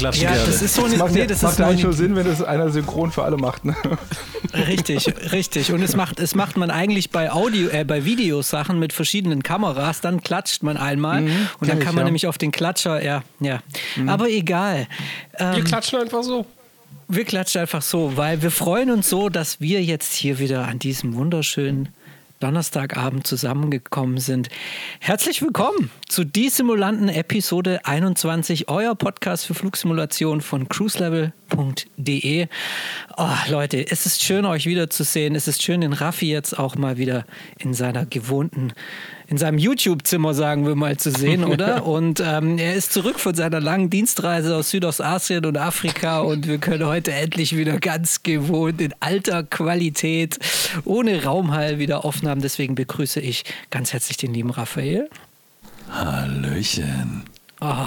klatschen ja, gerne. Das ist so eine, macht, nee, das macht ist eigentlich nur Sinn, wenn es einer synchron für alle macht. Ne? Richtig, richtig. Und es macht, es macht man eigentlich bei Audio, äh, bei Videosachen mit verschiedenen Kameras, dann klatscht man einmal mhm, und dann kann ich, man ja. nämlich auf den Klatscher, ja, ja. Mhm. Aber egal. Ähm, wir klatschen einfach so. Wir klatschen einfach so, weil wir freuen uns so, dass wir jetzt hier wieder an diesem wunderschönen Donnerstagabend zusammengekommen sind. Herzlich willkommen zu Die Simulanten Episode 21, euer Podcast für Flugsimulation von cruiselevel.de. Oh, Leute, es ist schön, euch wiederzusehen. Es ist schön, den Raffi jetzt auch mal wieder in seiner gewohnten in seinem YouTube-Zimmer, sagen wir mal, zu sehen, oder? Und ähm, er ist zurück von seiner langen Dienstreise aus Südostasien und Afrika und wir können heute endlich wieder ganz gewohnt in alter Qualität, ohne Raumhall wieder aufnehmen. Deswegen begrüße ich ganz herzlich den lieben Raphael. Hallöchen. Oh,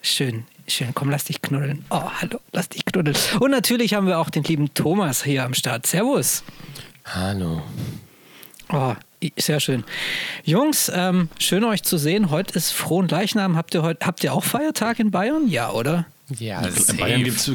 schön. Schön, komm, lass dich knuddeln. Oh, hallo, lass dich knuddeln. Und natürlich haben wir auch den lieben Thomas hier am Start. Servus. Hallo. Oh, sehr schön. Jungs, ähm, schön euch zu sehen. Heute ist Frohen Leichnam. Habt ihr, heute, habt ihr auch Feiertag in Bayern? Ja, oder? Ja, in Bayern gibt es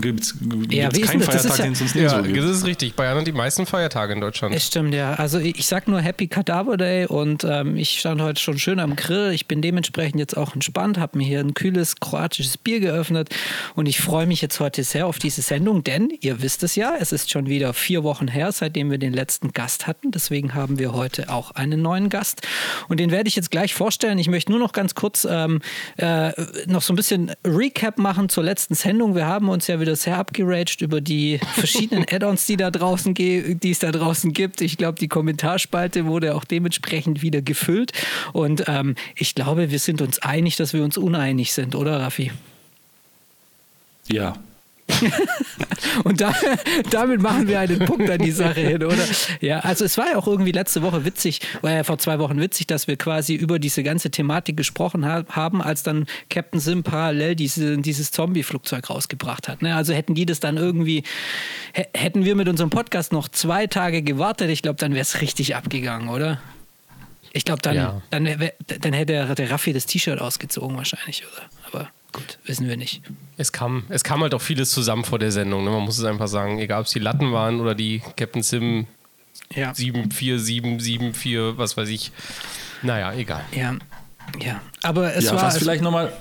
ja, keinen Feiertag, den es uns nicht ja, so gibt. Das ist richtig. Bayern hat die meisten Feiertage in Deutschland. Es stimmt, ja. Also ich, ich sag nur Happy Cadaver Day und ähm, ich stand heute schon schön am Grill. Ich bin dementsprechend jetzt auch entspannt, habe mir hier ein kühles kroatisches Bier geöffnet und ich freue mich jetzt heute sehr auf diese Sendung, denn ihr wisst es ja, es ist schon wieder vier Wochen her, seitdem wir den letzten Gast hatten. Deswegen haben wir heute auch einen neuen Gast und den werde ich jetzt gleich vorstellen. Ich möchte nur noch ganz kurz ähm, äh, noch so ein bisschen Recap machen zur letzten Sendung. Wir haben uns ja wieder sehr abgeraged über die verschiedenen Add-ons, die da draußen die es da draußen gibt. Ich glaube, die Kommentarspalte wurde auch dementsprechend wieder gefüllt. Und ähm, ich glaube, wir sind uns einig, dass wir uns uneinig sind, oder Raffi? Ja, und da, damit machen wir einen Punkt an die Sache hin, oder? Ja, also es war ja auch irgendwie letzte Woche witzig, war ja vor zwei Wochen witzig, dass wir quasi über diese ganze Thematik gesprochen haben, als dann Captain Sim parallel diese, dieses Zombie-Flugzeug rausgebracht hat. Ne? Also hätten die das dann irgendwie, hätten wir mit unserem Podcast noch zwei Tage gewartet, ich glaube, dann wäre es richtig abgegangen, oder? Ich glaube, dann, ja. dann, dann hätte der Raffi das T-Shirt ausgezogen wahrscheinlich, oder? Gut, wissen wir nicht. Es kam, es kam halt auch vieles zusammen vor der Sendung. Ne? Man muss es einfach sagen, egal ob es die Latten waren oder die Captain Sim ja. 74774, was weiß ich. Naja, egal. Ja, ja. Aber es ja, war. Was vielleicht nochmal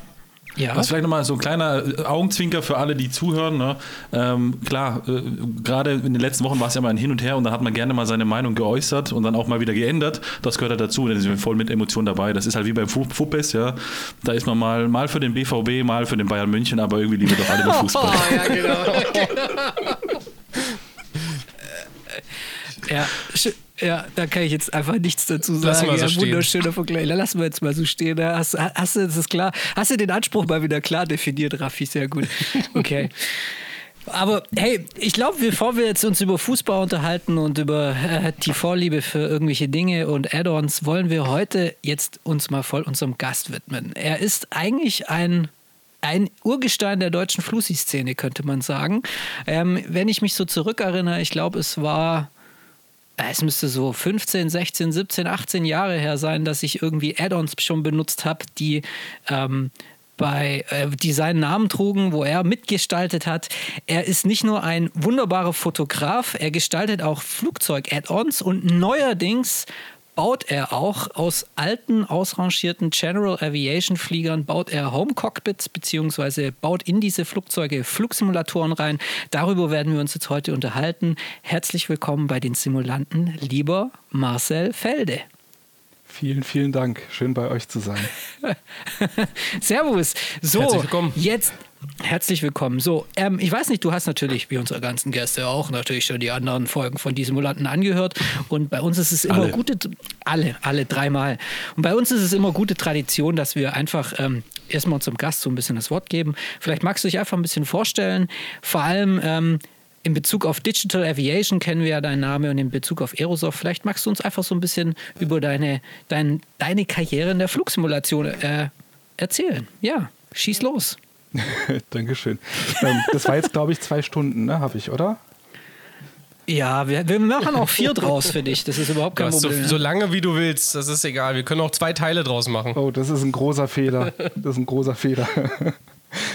ja. Was vielleicht nochmal so ein kleiner äh, Augenzwinker für alle, die zuhören. Ne? Ähm, klar, äh, gerade in den letzten Wochen war es ja mal ein Hin und Her und da hat man gerne mal seine Meinung geäußert und dann auch mal wieder geändert. Das gehört halt dazu, da sind wir voll mit Emotionen dabei. Das ist halt wie beim Fuppes, ja. Da ist man mal, mal für den BVB, mal für den Bayern München, aber irgendwie lieber doch alle den Fußball. Oh, ja, genau. ja, ja, da kann ich jetzt einfach nichts dazu sagen. Lass mal so ja, wunderschöner Vergleich. Lassen wir jetzt mal so stehen. Hast, hast du das klar? Hast du den Anspruch mal wieder klar definiert, Raffi? Sehr gut. Okay. Aber hey, ich glaube, bevor wir jetzt uns über Fußball unterhalten und über äh, die Vorliebe für irgendwelche Dinge und Add-ons, wollen wir heute jetzt uns mal voll unserem Gast widmen. Er ist eigentlich ein ein Urgestein der deutschen Flussi-Szene, könnte man sagen. Ähm, wenn ich mich so zurückerinnere, ich glaube, es war es müsste so 15, 16, 17, 18 Jahre her sein, dass ich irgendwie Add-ons schon benutzt habe, die ähm, bei äh, die seinen Namen trugen, wo er mitgestaltet hat. Er ist nicht nur ein wunderbarer Fotograf, er gestaltet auch Flugzeug-Add-ons und neuerdings baut er auch aus alten, ausrangierten General Aviation Fliegern, baut er Home Cockpits beziehungsweise baut in diese Flugzeuge Flugsimulatoren rein. Darüber werden wir uns jetzt heute unterhalten. Herzlich willkommen bei den Simulanten, lieber Marcel Felde. Vielen, vielen Dank. Schön bei euch zu sein. Servus. So, jetzt Herzlich willkommen. So, ähm, ich weiß nicht, du hast natürlich, wie unsere ganzen Gäste auch, natürlich schon die anderen Folgen von diesem Simulanten angehört. Und bei uns ist es immer alle. gute, alle, alle dreimal. Und bei uns ist es immer gute Tradition, dass wir einfach ähm, erstmal unserem Gast so ein bisschen das Wort geben. Vielleicht magst du dich einfach ein bisschen vorstellen. Vor allem ähm, in Bezug auf Digital Aviation kennen wir ja deinen Namen und in Bezug auf Aerosoft. Vielleicht magst du uns einfach so ein bisschen über deine, dein, deine Karriere in der Flugsimulation äh, erzählen. Ja, schieß los. Dankeschön. Ähm, das war jetzt, glaube ich, zwei Stunden, ne? Habe ich, oder? Ja, wir, wir, machen auch vier draus für dich. Das ist überhaupt kein Problem. So, so, lange wie du willst, das ist egal. Wir können auch zwei Teile draus machen. Oh, das ist ein großer Fehler. Das ist ein großer Fehler.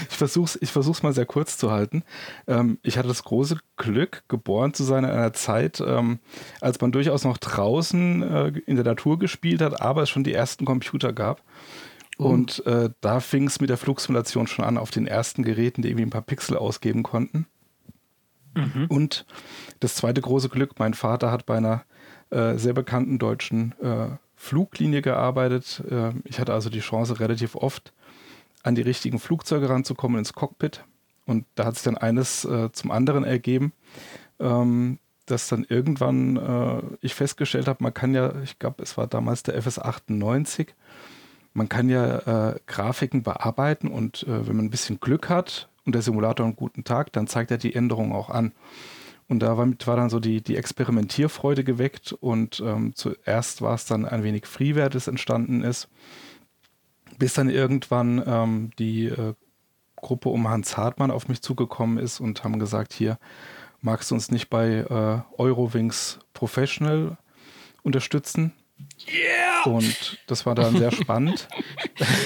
Ich versuche es ich versuch's mal sehr kurz zu halten. Ähm, ich hatte das große Glück, geboren zu sein in einer Zeit, ähm, als man durchaus noch draußen äh, in der Natur gespielt hat, aber es schon die ersten Computer gab. Und äh, da fing es mit der Flugsimulation schon an auf den ersten Geräten, die irgendwie ein paar Pixel ausgeben konnten. Mhm. Und das zweite große Glück, mein Vater hat bei einer äh, sehr bekannten deutschen äh, Fluglinie gearbeitet. Äh, ich hatte also die Chance, relativ oft an die richtigen Flugzeuge ranzukommen, ins Cockpit. Und da hat sich dann eines äh, zum anderen ergeben, ähm, dass dann irgendwann äh, ich festgestellt habe, man kann ja, ich glaube, es war damals der FS 98, man kann ja äh, Grafiken bearbeiten und äh, wenn man ein bisschen Glück hat und der Simulator einen guten Tag, dann zeigt er die Änderungen auch an. Und damit war dann so die, die Experimentierfreude geweckt und ähm, zuerst war es dann ein wenig Freeware, das entstanden ist, bis dann irgendwann ähm, die äh, Gruppe um Hans Hartmann auf mich zugekommen ist und haben gesagt, hier, magst du uns nicht bei äh, Eurowings Professional unterstützen? Yeah! Und das war dann sehr spannend.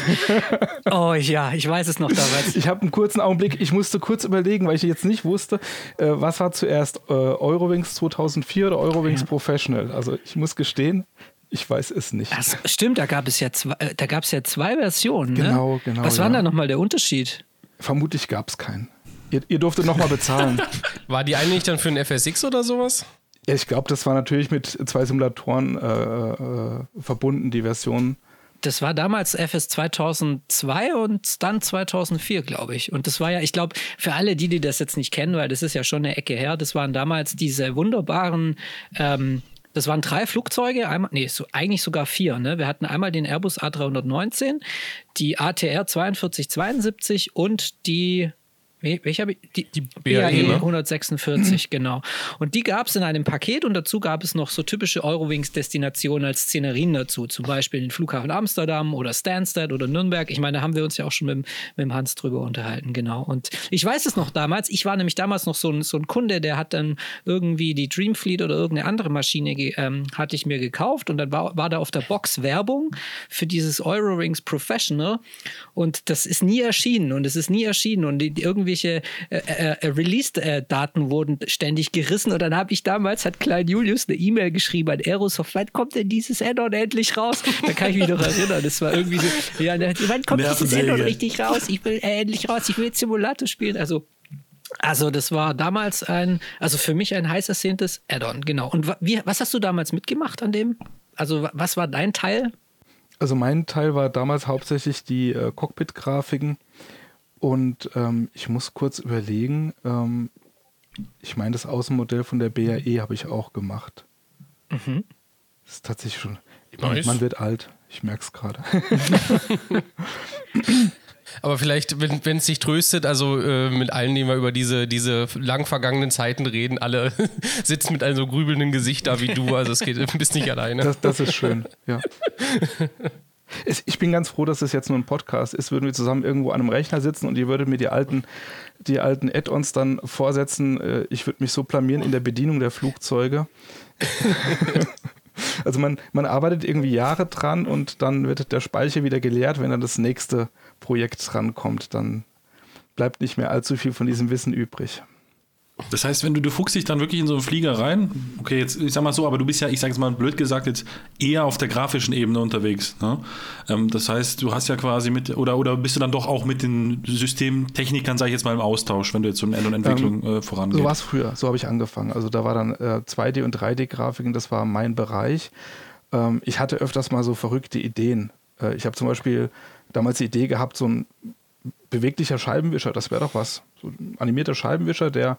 oh ja, ich weiß es noch damals. Ich habe einen kurzen Augenblick, ich musste kurz überlegen, weil ich jetzt nicht wusste, äh, was war zuerst äh, Eurowings 2004 oder Eurowings ja. Professional. Also ich muss gestehen, ich weiß es nicht. Das stimmt, da gab es ja zwei, äh, da gab es ja zwei Versionen. Ne? Genau, ne? genau. Was war ja. da nochmal der Unterschied? Vermutlich gab es keinen. Ihr, ihr durftet nochmal bezahlen. War die eine nicht dann für einen FSX oder sowas? Ja, ich glaube, das war natürlich mit zwei Simulatoren äh, äh, verbunden, die Version. Das war damals FS 2002 und dann 2004, glaube ich. Und das war ja, ich glaube, für alle, die, die das jetzt nicht kennen, weil das ist ja schon eine Ecke her, das waren damals diese wunderbaren ähm, das waren drei Flugzeuge, einmal, nee, so, eigentlich sogar vier. Ne? Wir hatten einmal den Airbus A319, die ATR 4272 und die welche habe ich? Die, die BAE, BAE 146, genau. Und die gab es in einem Paket und dazu gab es noch so typische Eurowings-Destinationen als Szenerien dazu. Zum Beispiel den Flughafen Amsterdam oder Stansted oder Nürnberg. Ich meine, da haben wir uns ja auch schon mit, mit dem Hans drüber unterhalten, genau. Und ich weiß es noch damals. Ich war nämlich damals noch so ein, so ein Kunde, der hat dann irgendwie die Dreamfleet oder irgendeine andere Maschine ähm, hatte ich mir gekauft und dann war, war da auf der Box Werbung für dieses Eurowings Professional und das ist nie erschienen und es ist nie erschienen und die irgendwie irgendwelche äh, äh, äh, Release-Daten wurden ständig gerissen. Und dann habe ich damals, hat Klein Julius eine E-Mail geschrieben an Aerosoft, wann kommt denn dieses Addon endlich raus? Da kann ich mich noch erinnern. Das war irgendwie so, ja, wann kommt dieses Addon richtig raus? Ich will äh, endlich raus, ich will jetzt Simulator spielen. Also also das war damals ein, also für mich ein heiß ersehntes Add-on, genau. Und wie, was hast du damals mitgemacht an dem? Also was war dein Teil? Also mein Teil war damals hauptsächlich die äh, Cockpit-Grafiken und ähm, ich muss kurz überlegen, ähm, ich meine, das Außenmodell von der BAE habe ich auch gemacht. Mhm. Das ist tatsächlich schon. Nice. Man wird alt, ich merke es gerade. Aber vielleicht, wenn es sich tröstet, also äh, mit allen, die wir über diese, diese lang vergangenen Zeiten reden, alle sitzen mit einem so grübelnden Gesicht da wie du. Also es geht, du bist nicht alleine. Das, das ist schön, ja. Ich bin ganz froh, dass es jetzt nur ein Podcast ist. Würden wir zusammen irgendwo an einem Rechner sitzen und ihr würdet mir die alten, die alten Add-ons dann vorsetzen. Äh, ich würde mich so blamieren in der Bedienung der Flugzeuge. also man, man arbeitet irgendwie Jahre dran und dann wird der Speicher wieder geleert, wenn dann das nächste Projekt drankommt. Dann bleibt nicht mehr allzu viel von diesem Wissen übrig. Das heißt, wenn du, du fuchst dich dann wirklich in so einen Flieger rein, okay, jetzt, ich sag mal so, aber du bist ja, ich sag jetzt mal blöd gesagt, jetzt eher auf der grafischen Ebene unterwegs. Ne? Ähm, das heißt, du hast ja quasi mit, oder, oder bist du dann doch auch mit den Systemtechnikern, sag ich jetzt mal, im Austausch, wenn du jetzt so eine Add-on-Entwicklung ähm, äh, vorangehst? So war es früher, so habe ich angefangen. Also da war dann äh, 2D- und 3D-Grafiken, das war mein Bereich. Ähm, ich hatte öfters mal so verrückte Ideen. Äh, ich habe zum Beispiel damals die Idee gehabt, so ein beweglicher Scheibenwischer, das wäre doch was. So ein animierter Scheibenwischer, der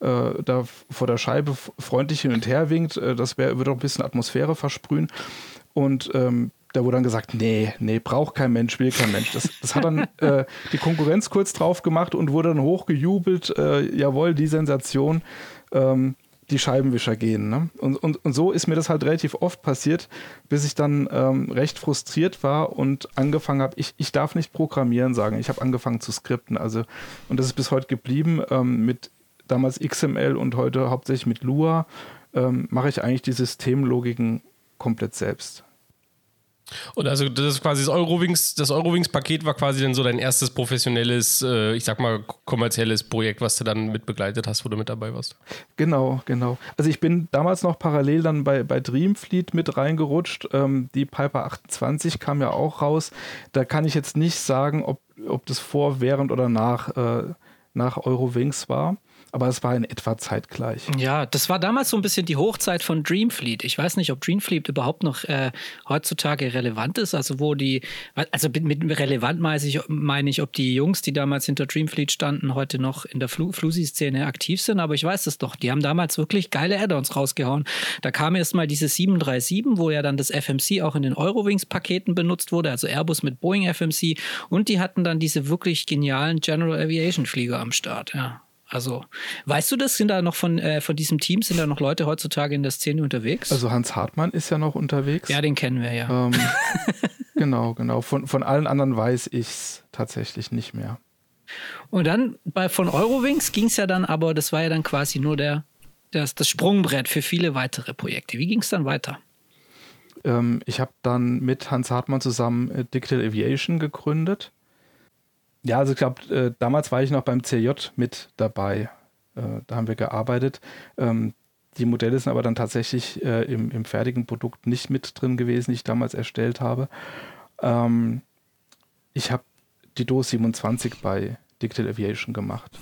äh, da vor der Scheibe freundlich hin und her winkt, äh, das wär, würde doch ein bisschen Atmosphäre versprühen. Und ähm, da wurde dann gesagt, nee, nee, braucht kein Mensch, will kein Mensch. Das, das hat dann äh, die Konkurrenz kurz drauf gemacht und wurde dann hochgejubelt, äh, jawohl, die Sensation. Ähm, die Scheibenwischer gehen. Ne? Und, und, und so ist mir das halt relativ oft passiert, bis ich dann ähm, recht frustriert war und angefangen habe, ich, ich darf nicht programmieren sagen, ich habe angefangen zu skripten. Also, und das ist bis heute geblieben ähm, mit damals XML und heute hauptsächlich mit Lua, ähm, mache ich eigentlich die Systemlogiken komplett selbst. Und also das ist quasi das Eurowings, das Eurowings-Paket war quasi dann so dein erstes professionelles, äh, ich sag mal, kommerzielles Projekt, was du dann mit begleitet hast, wo du mit dabei warst. Genau, genau. Also ich bin damals noch parallel dann bei, bei Dreamfleet mit reingerutscht. Ähm, die Piper 28 kam ja auch raus. Da kann ich jetzt nicht sagen, ob, ob das vor, während oder nach, äh, nach Eurowings war aber es war in etwa zeitgleich. Ja, das war damals so ein bisschen die Hochzeit von Dreamfleet. Ich weiß nicht, ob Dreamfleet überhaupt noch äh, heutzutage relevant ist. Also wo die, also mit, relevant meine ich, meine ich, ob die Jungs, die damals hinter Dreamfleet standen, heute noch in der Flu Flusi-Szene aktiv sind. Aber ich weiß es doch. Die haben damals wirklich geile Add-ons rausgehauen. Da kam erst mal diese 737, wo ja dann das FMC auch in den Eurowings-Paketen benutzt wurde, also Airbus mit Boeing FMC. Und die hatten dann diese wirklich genialen General Aviation Flieger am Start. Ja. Also, weißt du das? Sind da noch von, äh, von diesem Team, sind da noch Leute heutzutage in der Szene unterwegs? Also Hans Hartmann ist ja noch unterwegs. Ja, den kennen wir ja. Ähm, genau, genau. Von, von allen anderen weiß ich es tatsächlich nicht mehr. Und dann bei, von Eurowings ging es ja dann, aber das war ja dann quasi nur der, das, das Sprungbrett für viele weitere Projekte. Wie ging es dann weiter? Ähm, ich habe dann mit Hans Hartmann zusammen äh, Digital Aviation gegründet ja, also ich glaube, äh, damals war ich noch beim CJ mit dabei. Äh, da haben wir gearbeitet. Ähm, die Modelle sind aber dann tatsächlich äh, im, im, fertigen Produkt nicht mit drin gewesen, die ich damals erstellt habe. Ähm, ich habe die DOS 27 bei Digital Aviation gemacht.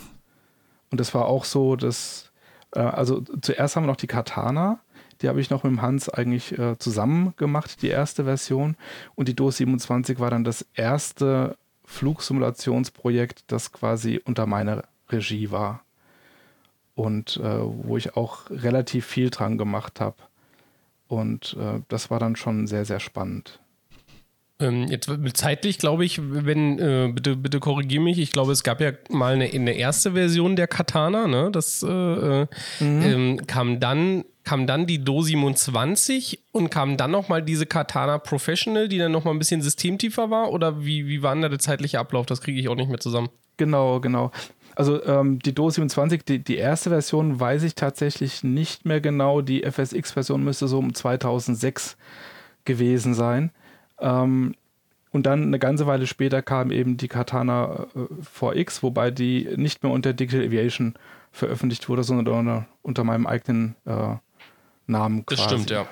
Und das war auch so, dass, also zuerst haben wir noch die Katana, die habe ich noch mit dem Hans eigentlich zusammen gemacht, die erste Version. Und die DOS 27 war dann das erste Flugsimulationsprojekt, das quasi unter meiner Regie war und äh, wo ich auch relativ viel dran gemacht habe. Und äh, das war dann schon sehr, sehr spannend. Ähm, jetzt zeitlich glaube ich, wenn, äh, bitte, bitte korrigiere mich, ich glaube, es gab ja mal eine, eine erste Version der Katana, ne? Das äh, äh mhm. ähm, kam dann kam dann die Do 27 und kam dann nochmal diese Katana Professional, die dann nochmal ein bisschen systemtiefer war? Oder wie, wie war denn da der zeitliche Ablauf? Das kriege ich auch nicht mehr zusammen. Genau, genau. Also ähm, die Do 27, die, die erste Version weiß ich tatsächlich nicht mehr genau. Die FSX-Version müsste so um 2006 gewesen sein. Ähm, und dann eine ganze Weile später kam eben die Katana äh, 4X, wobei die nicht mehr unter Digital Aviation veröffentlicht wurde, sondern unter, unter meinem eigenen äh, Namen quasi. Das stimmt, ja.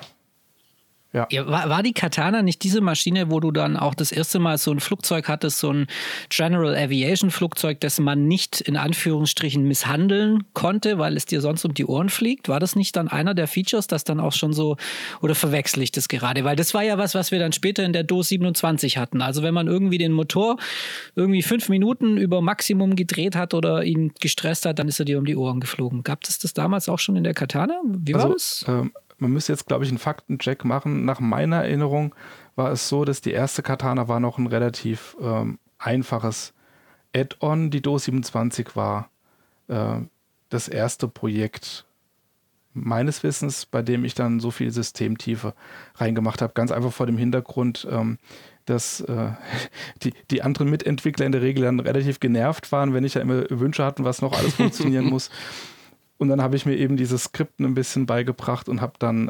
Ja. ja war, war, die Katana nicht diese Maschine, wo du dann auch das erste Mal so ein Flugzeug hattest, so ein General Aviation Flugzeug, das man nicht in Anführungsstrichen misshandeln konnte, weil es dir sonst um die Ohren fliegt? War das nicht dann einer der Features, das dann auch schon so, oder verwechsel ich das gerade? Weil das war ja was, was wir dann später in der DOS 27 hatten. Also wenn man irgendwie den Motor irgendwie fünf Minuten über Maximum gedreht hat oder ihn gestresst hat, dann ist er dir um die Ohren geflogen. Gab es das damals auch schon in der Katana? Wie war also, das? Ähm man müsste jetzt, glaube ich, einen Faktencheck machen. Nach meiner Erinnerung war es so, dass die erste Katana war noch ein relativ ähm, einfaches Add-on. Die DOS 27 war äh, das erste Projekt meines Wissens, bei dem ich dann so viel Systemtiefe reingemacht habe. Ganz einfach vor dem Hintergrund, ähm, dass äh, die, die anderen Mitentwickler in der Regel dann relativ genervt waren, wenn ich ja immer Wünsche hatten, was noch alles funktionieren muss. Und dann habe ich mir eben dieses Skripten ein bisschen beigebracht und habe dann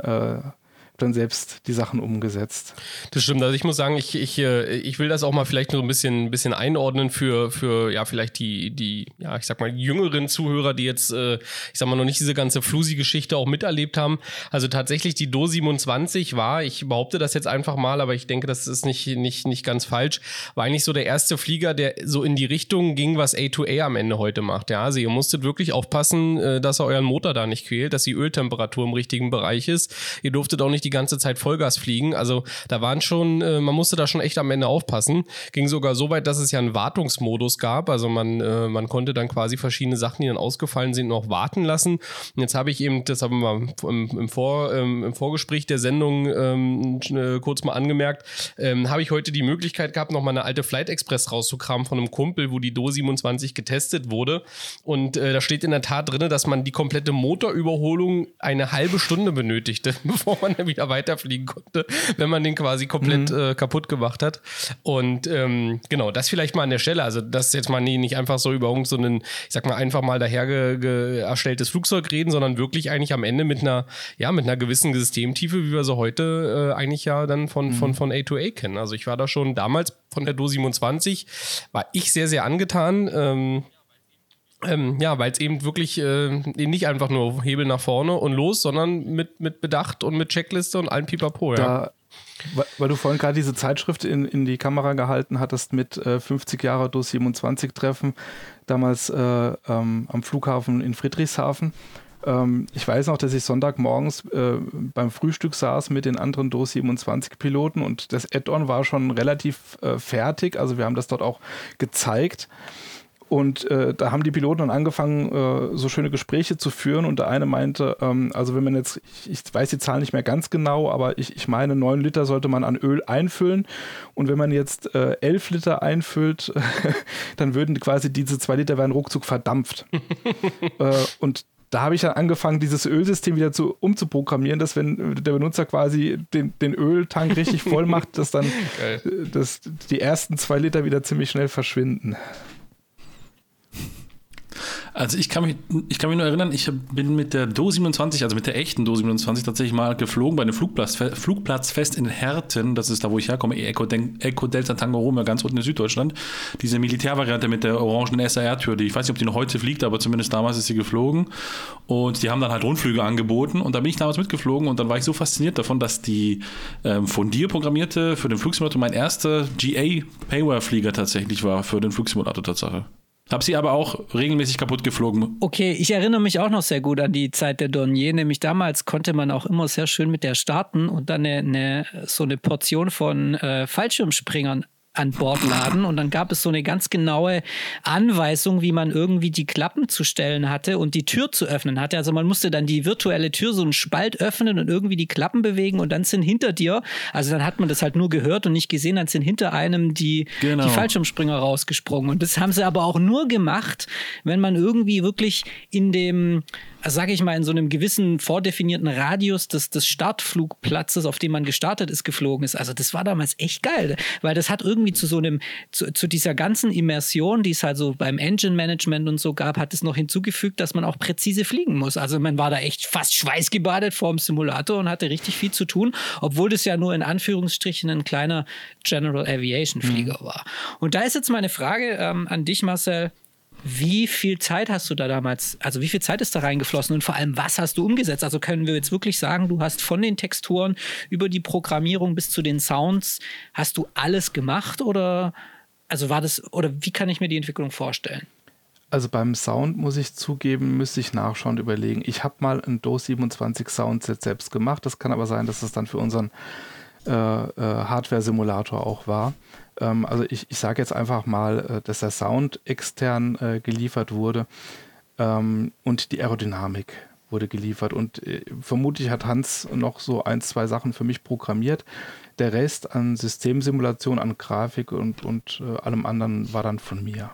äh, dann selbst die Sachen umgesetzt. Das stimmt. Also ich muss sagen, ich, ich, äh, ich will das auch mal vielleicht nur ein bisschen, ein bisschen einordnen für, für ja, vielleicht die, die, ja, ich sag mal, jüngeren Zuhörer, die jetzt, äh, ich sag mal, noch nicht diese ganze Flusi-Geschichte auch miterlebt haben. Also tatsächlich die Do 27 war, ich behaupte das jetzt einfach mal, aber ich denke, das ist nicht, nicht, nicht ganz falsch, war eigentlich so der erste Flieger, der so in die Richtung ging, was A2A am Ende heute macht. Ja, also ihr musstet wirklich aufpassen, äh, dass er euren Motor da nicht quält, dass die Öltemperatur im richtigen Bereich ist. Ihr durftet auch nicht die ganze Zeit Vollgas fliegen. Also da waren schon, äh, man musste da schon echt am Ende aufpassen. Ging sogar so weit, dass es ja einen Wartungsmodus gab. Also man, äh, man konnte dann quasi verschiedene Sachen, die dann ausgefallen sind, noch warten lassen. Und jetzt habe ich eben, das haben wir im, im, Vor, ähm, im Vorgespräch der Sendung ähm, äh, kurz mal angemerkt, ähm, habe ich heute die Möglichkeit gehabt, nochmal eine alte Flight Express rauszukramen von einem Kumpel, wo die Do 27 getestet wurde. Und äh, da steht in der Tat drin, dass man die komplette Motorüberholung eine halbe Stunde benötigte, bevor man wieder weiterfliegen konnte, wenn man den quasi komplett mhm. äh, kaputt gemacht hat. Und ähm, genau, das vielleicht mal an der Stelle. Also, das jetzt mal nie, nicht einfach so über irgend so einen, ich sag mal, einfach mal daher erstelltes Flugzeug reden, sondern wirklich eigentlich am Ende mit einer, ja, mit einer gewissen Systemtiefe, wie wir sie heute äh, eigentlich ja dann von, mhm. von, von A2A kennen. Also ich war da schon damals von der Do 27, war ich sehr, sehr angetan. Ähm, ähm, ja, weil es eben wirklich äh, nicht einfach nur Hebel nach vorne und los, sondern mit, mit Bedacht und mit Checkliste und allem Pipapo. Ja. Da, weil du vorhin gerade diese Zeitschrift in, in die Kamera gehalten hattest mit äh, 50 Jahre DOS 27 Treffen, damals äh, ähm, am Flughafen in Friedrichshafen. Ähm, ich weiß noch, dass ich Sonntagmorgens äh, beim Frühstück saß mit den anderen DOS 27 Piloten und das Add-on war schon relativ äh, fertig. Also wir haben das dort auch gezeigt. Und äh, da haben die Piloten dann angefangen, äh, so schöne Gespräche zu führen. Und der eine meinte, ähm, also wenn man jetzt, ich, ich, weiß die Zahl nicht mehr ganz genau, aber ich, ich meine, neun Liter sollte man an Öl einfüllen. Und wenn man jetzt äh, elf Liter einfüllt, dann würden quasi diese zwei Liter werden ruckzuck verdampft. Äh, und da habe ich dann angefangen, dieses Ölsystem wieder zu, umzuprogrammieren, dass wenn der Benutzer quasi den, den Öltank richtig voll macht, dass dann dass die ersten zwei Liter wieder ziemlich schnell verschwinden. Also ich kann mich, ich kann mich nur erinnern, ich bin mit der Do 27, also mit der echten Do 27 tatsächlich mal geflogen bei einem Flugplatz, Flugplatzfest in Herten, das ist da, wo ich herkomme, Eco, Delta Tango Roma, ganz unten in Süddeutschland. Diese Militärvariante mit der orangen SAR-Tür, die ich weiß nicht, ob die noch heute fliegt, aber zumindest damals ist sie geflogen. Und die haben dann halt Rundflüge angeboten und da bin ich damals mitgeflogen und dann war ich so fasziniert davon, dass die ähm, von dir programmierte für den Flugsimulator mein erster GA Payware-Flieger tatsächlich war für den Flugsimulator Tatsache. Hab sie aber auch regelmäßig kaputt geflogen. Okay, ich erinnere mich auch noch sehr gut an die Zeit der Dornier. Nämlich damals konnte man auch immer sehr schön mit der starten und dann eine, eine so eine Portion von äh, Fallschirmspringern an Bord laden und dann gab es so eine ganz genaue Anweisung, wie man irgendwie die Klappen zu stellen hatte und die Tür zu öffnen hatte. Also man musste dann die virtuelle Tür so einen Spalt öffnen und irgendwie die Klappen bewegen und dann sind hinter dir, also dann hat man das halt nur gehört und nicht gesehen, dann sind hinter einem die, genau. die Fallschirmspringer rausgesprungen. Und das haben sie aber auch nur gemacht, wenn man irgendwie wirklich in dem sage ich mal, in so einem gewissen vordefinierten Radius des, des Startflugplatzes, auf dem man gestartet ist, geflogen ist. Also das war damals echt geil, weil das hat irgendwie zu so einem, zu, zu dieser ganzen Immersion, die es halt so beim Engine Management und so gab, hat es noch hinzugefügt, dass man auch präzise fliegen muss. Also man war da echt fast schweißgebadet vor dem Simulator und hatte richtig viel zu tun, obwohl das ja nur in Anführungsstrichen ein kleiner General Aviation Flieger mhm. war. Und da ist jetzt meine Frage ähm, an dich, Marcel. Wie viel Zeit hast du da damals, also wie viel Zeit ist da reingeflossen und vor allem, was hast du umgesetzt? Also können wir jetzt wirklich sagen, du hast von den Texturen über die Programmierung bis zu den Sounds, hast du alles gemacht oder, also war das, oder wie kann ich mir die Entwicklung vorstellen? Also beim Sound muss ich zugeben, müsste ich nachschauen überlegen. Ich habe mal ein DOS 27 Soundset selbst gemacht. Das kann aber sein, dass das dann für unseren äh, äh, Hardware-Simulator auch war. Ähm, also ich, ich sage jetzt einfach mal, äh, dass der Sound extern äh, geliefert wurde ähm, und die Aerodynamik wurde geliefert. Und äh, vermutlich hat Hans noch so ein, zwei Sachen für mich programmiert. Der Rest an Systemsimulation, an Grafik und, und äh, allem anderen war dann von mir.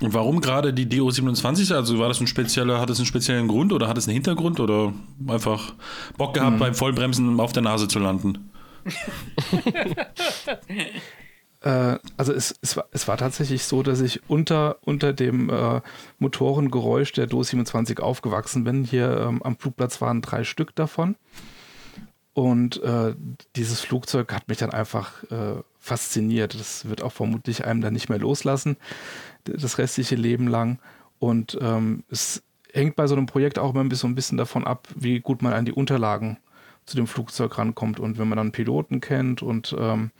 Und warum gerade die DO27? Also war das ein spezieller, hat es einen speziellen Grund oder hat es einen Hintergrund oder einfach Bock gehabt, mhm. beim Vollbremsen auf der Nase zu landen? Äh, also es, es, war, es war tatsächlich so, dass ich unter, unter dem äh, Motorengeräusch der DO 27 aufgewachsen bin. Hier ähm, am Flugplatz waren drei Stück davon. Und äh, dieses Flugzeug hat mich dann einfach äh, fasziniert. Das wird auch vermutlich einem dann nicht mehr loslassen, das restliche Leben lang. Und ähm, es hängt bei so einem Projekt auch immer so ein bisschen davon ab, wie gut man an die Unterlagen zu dem Flugzeug rankommt. Und wenn man dann Piloten kennt und ähm,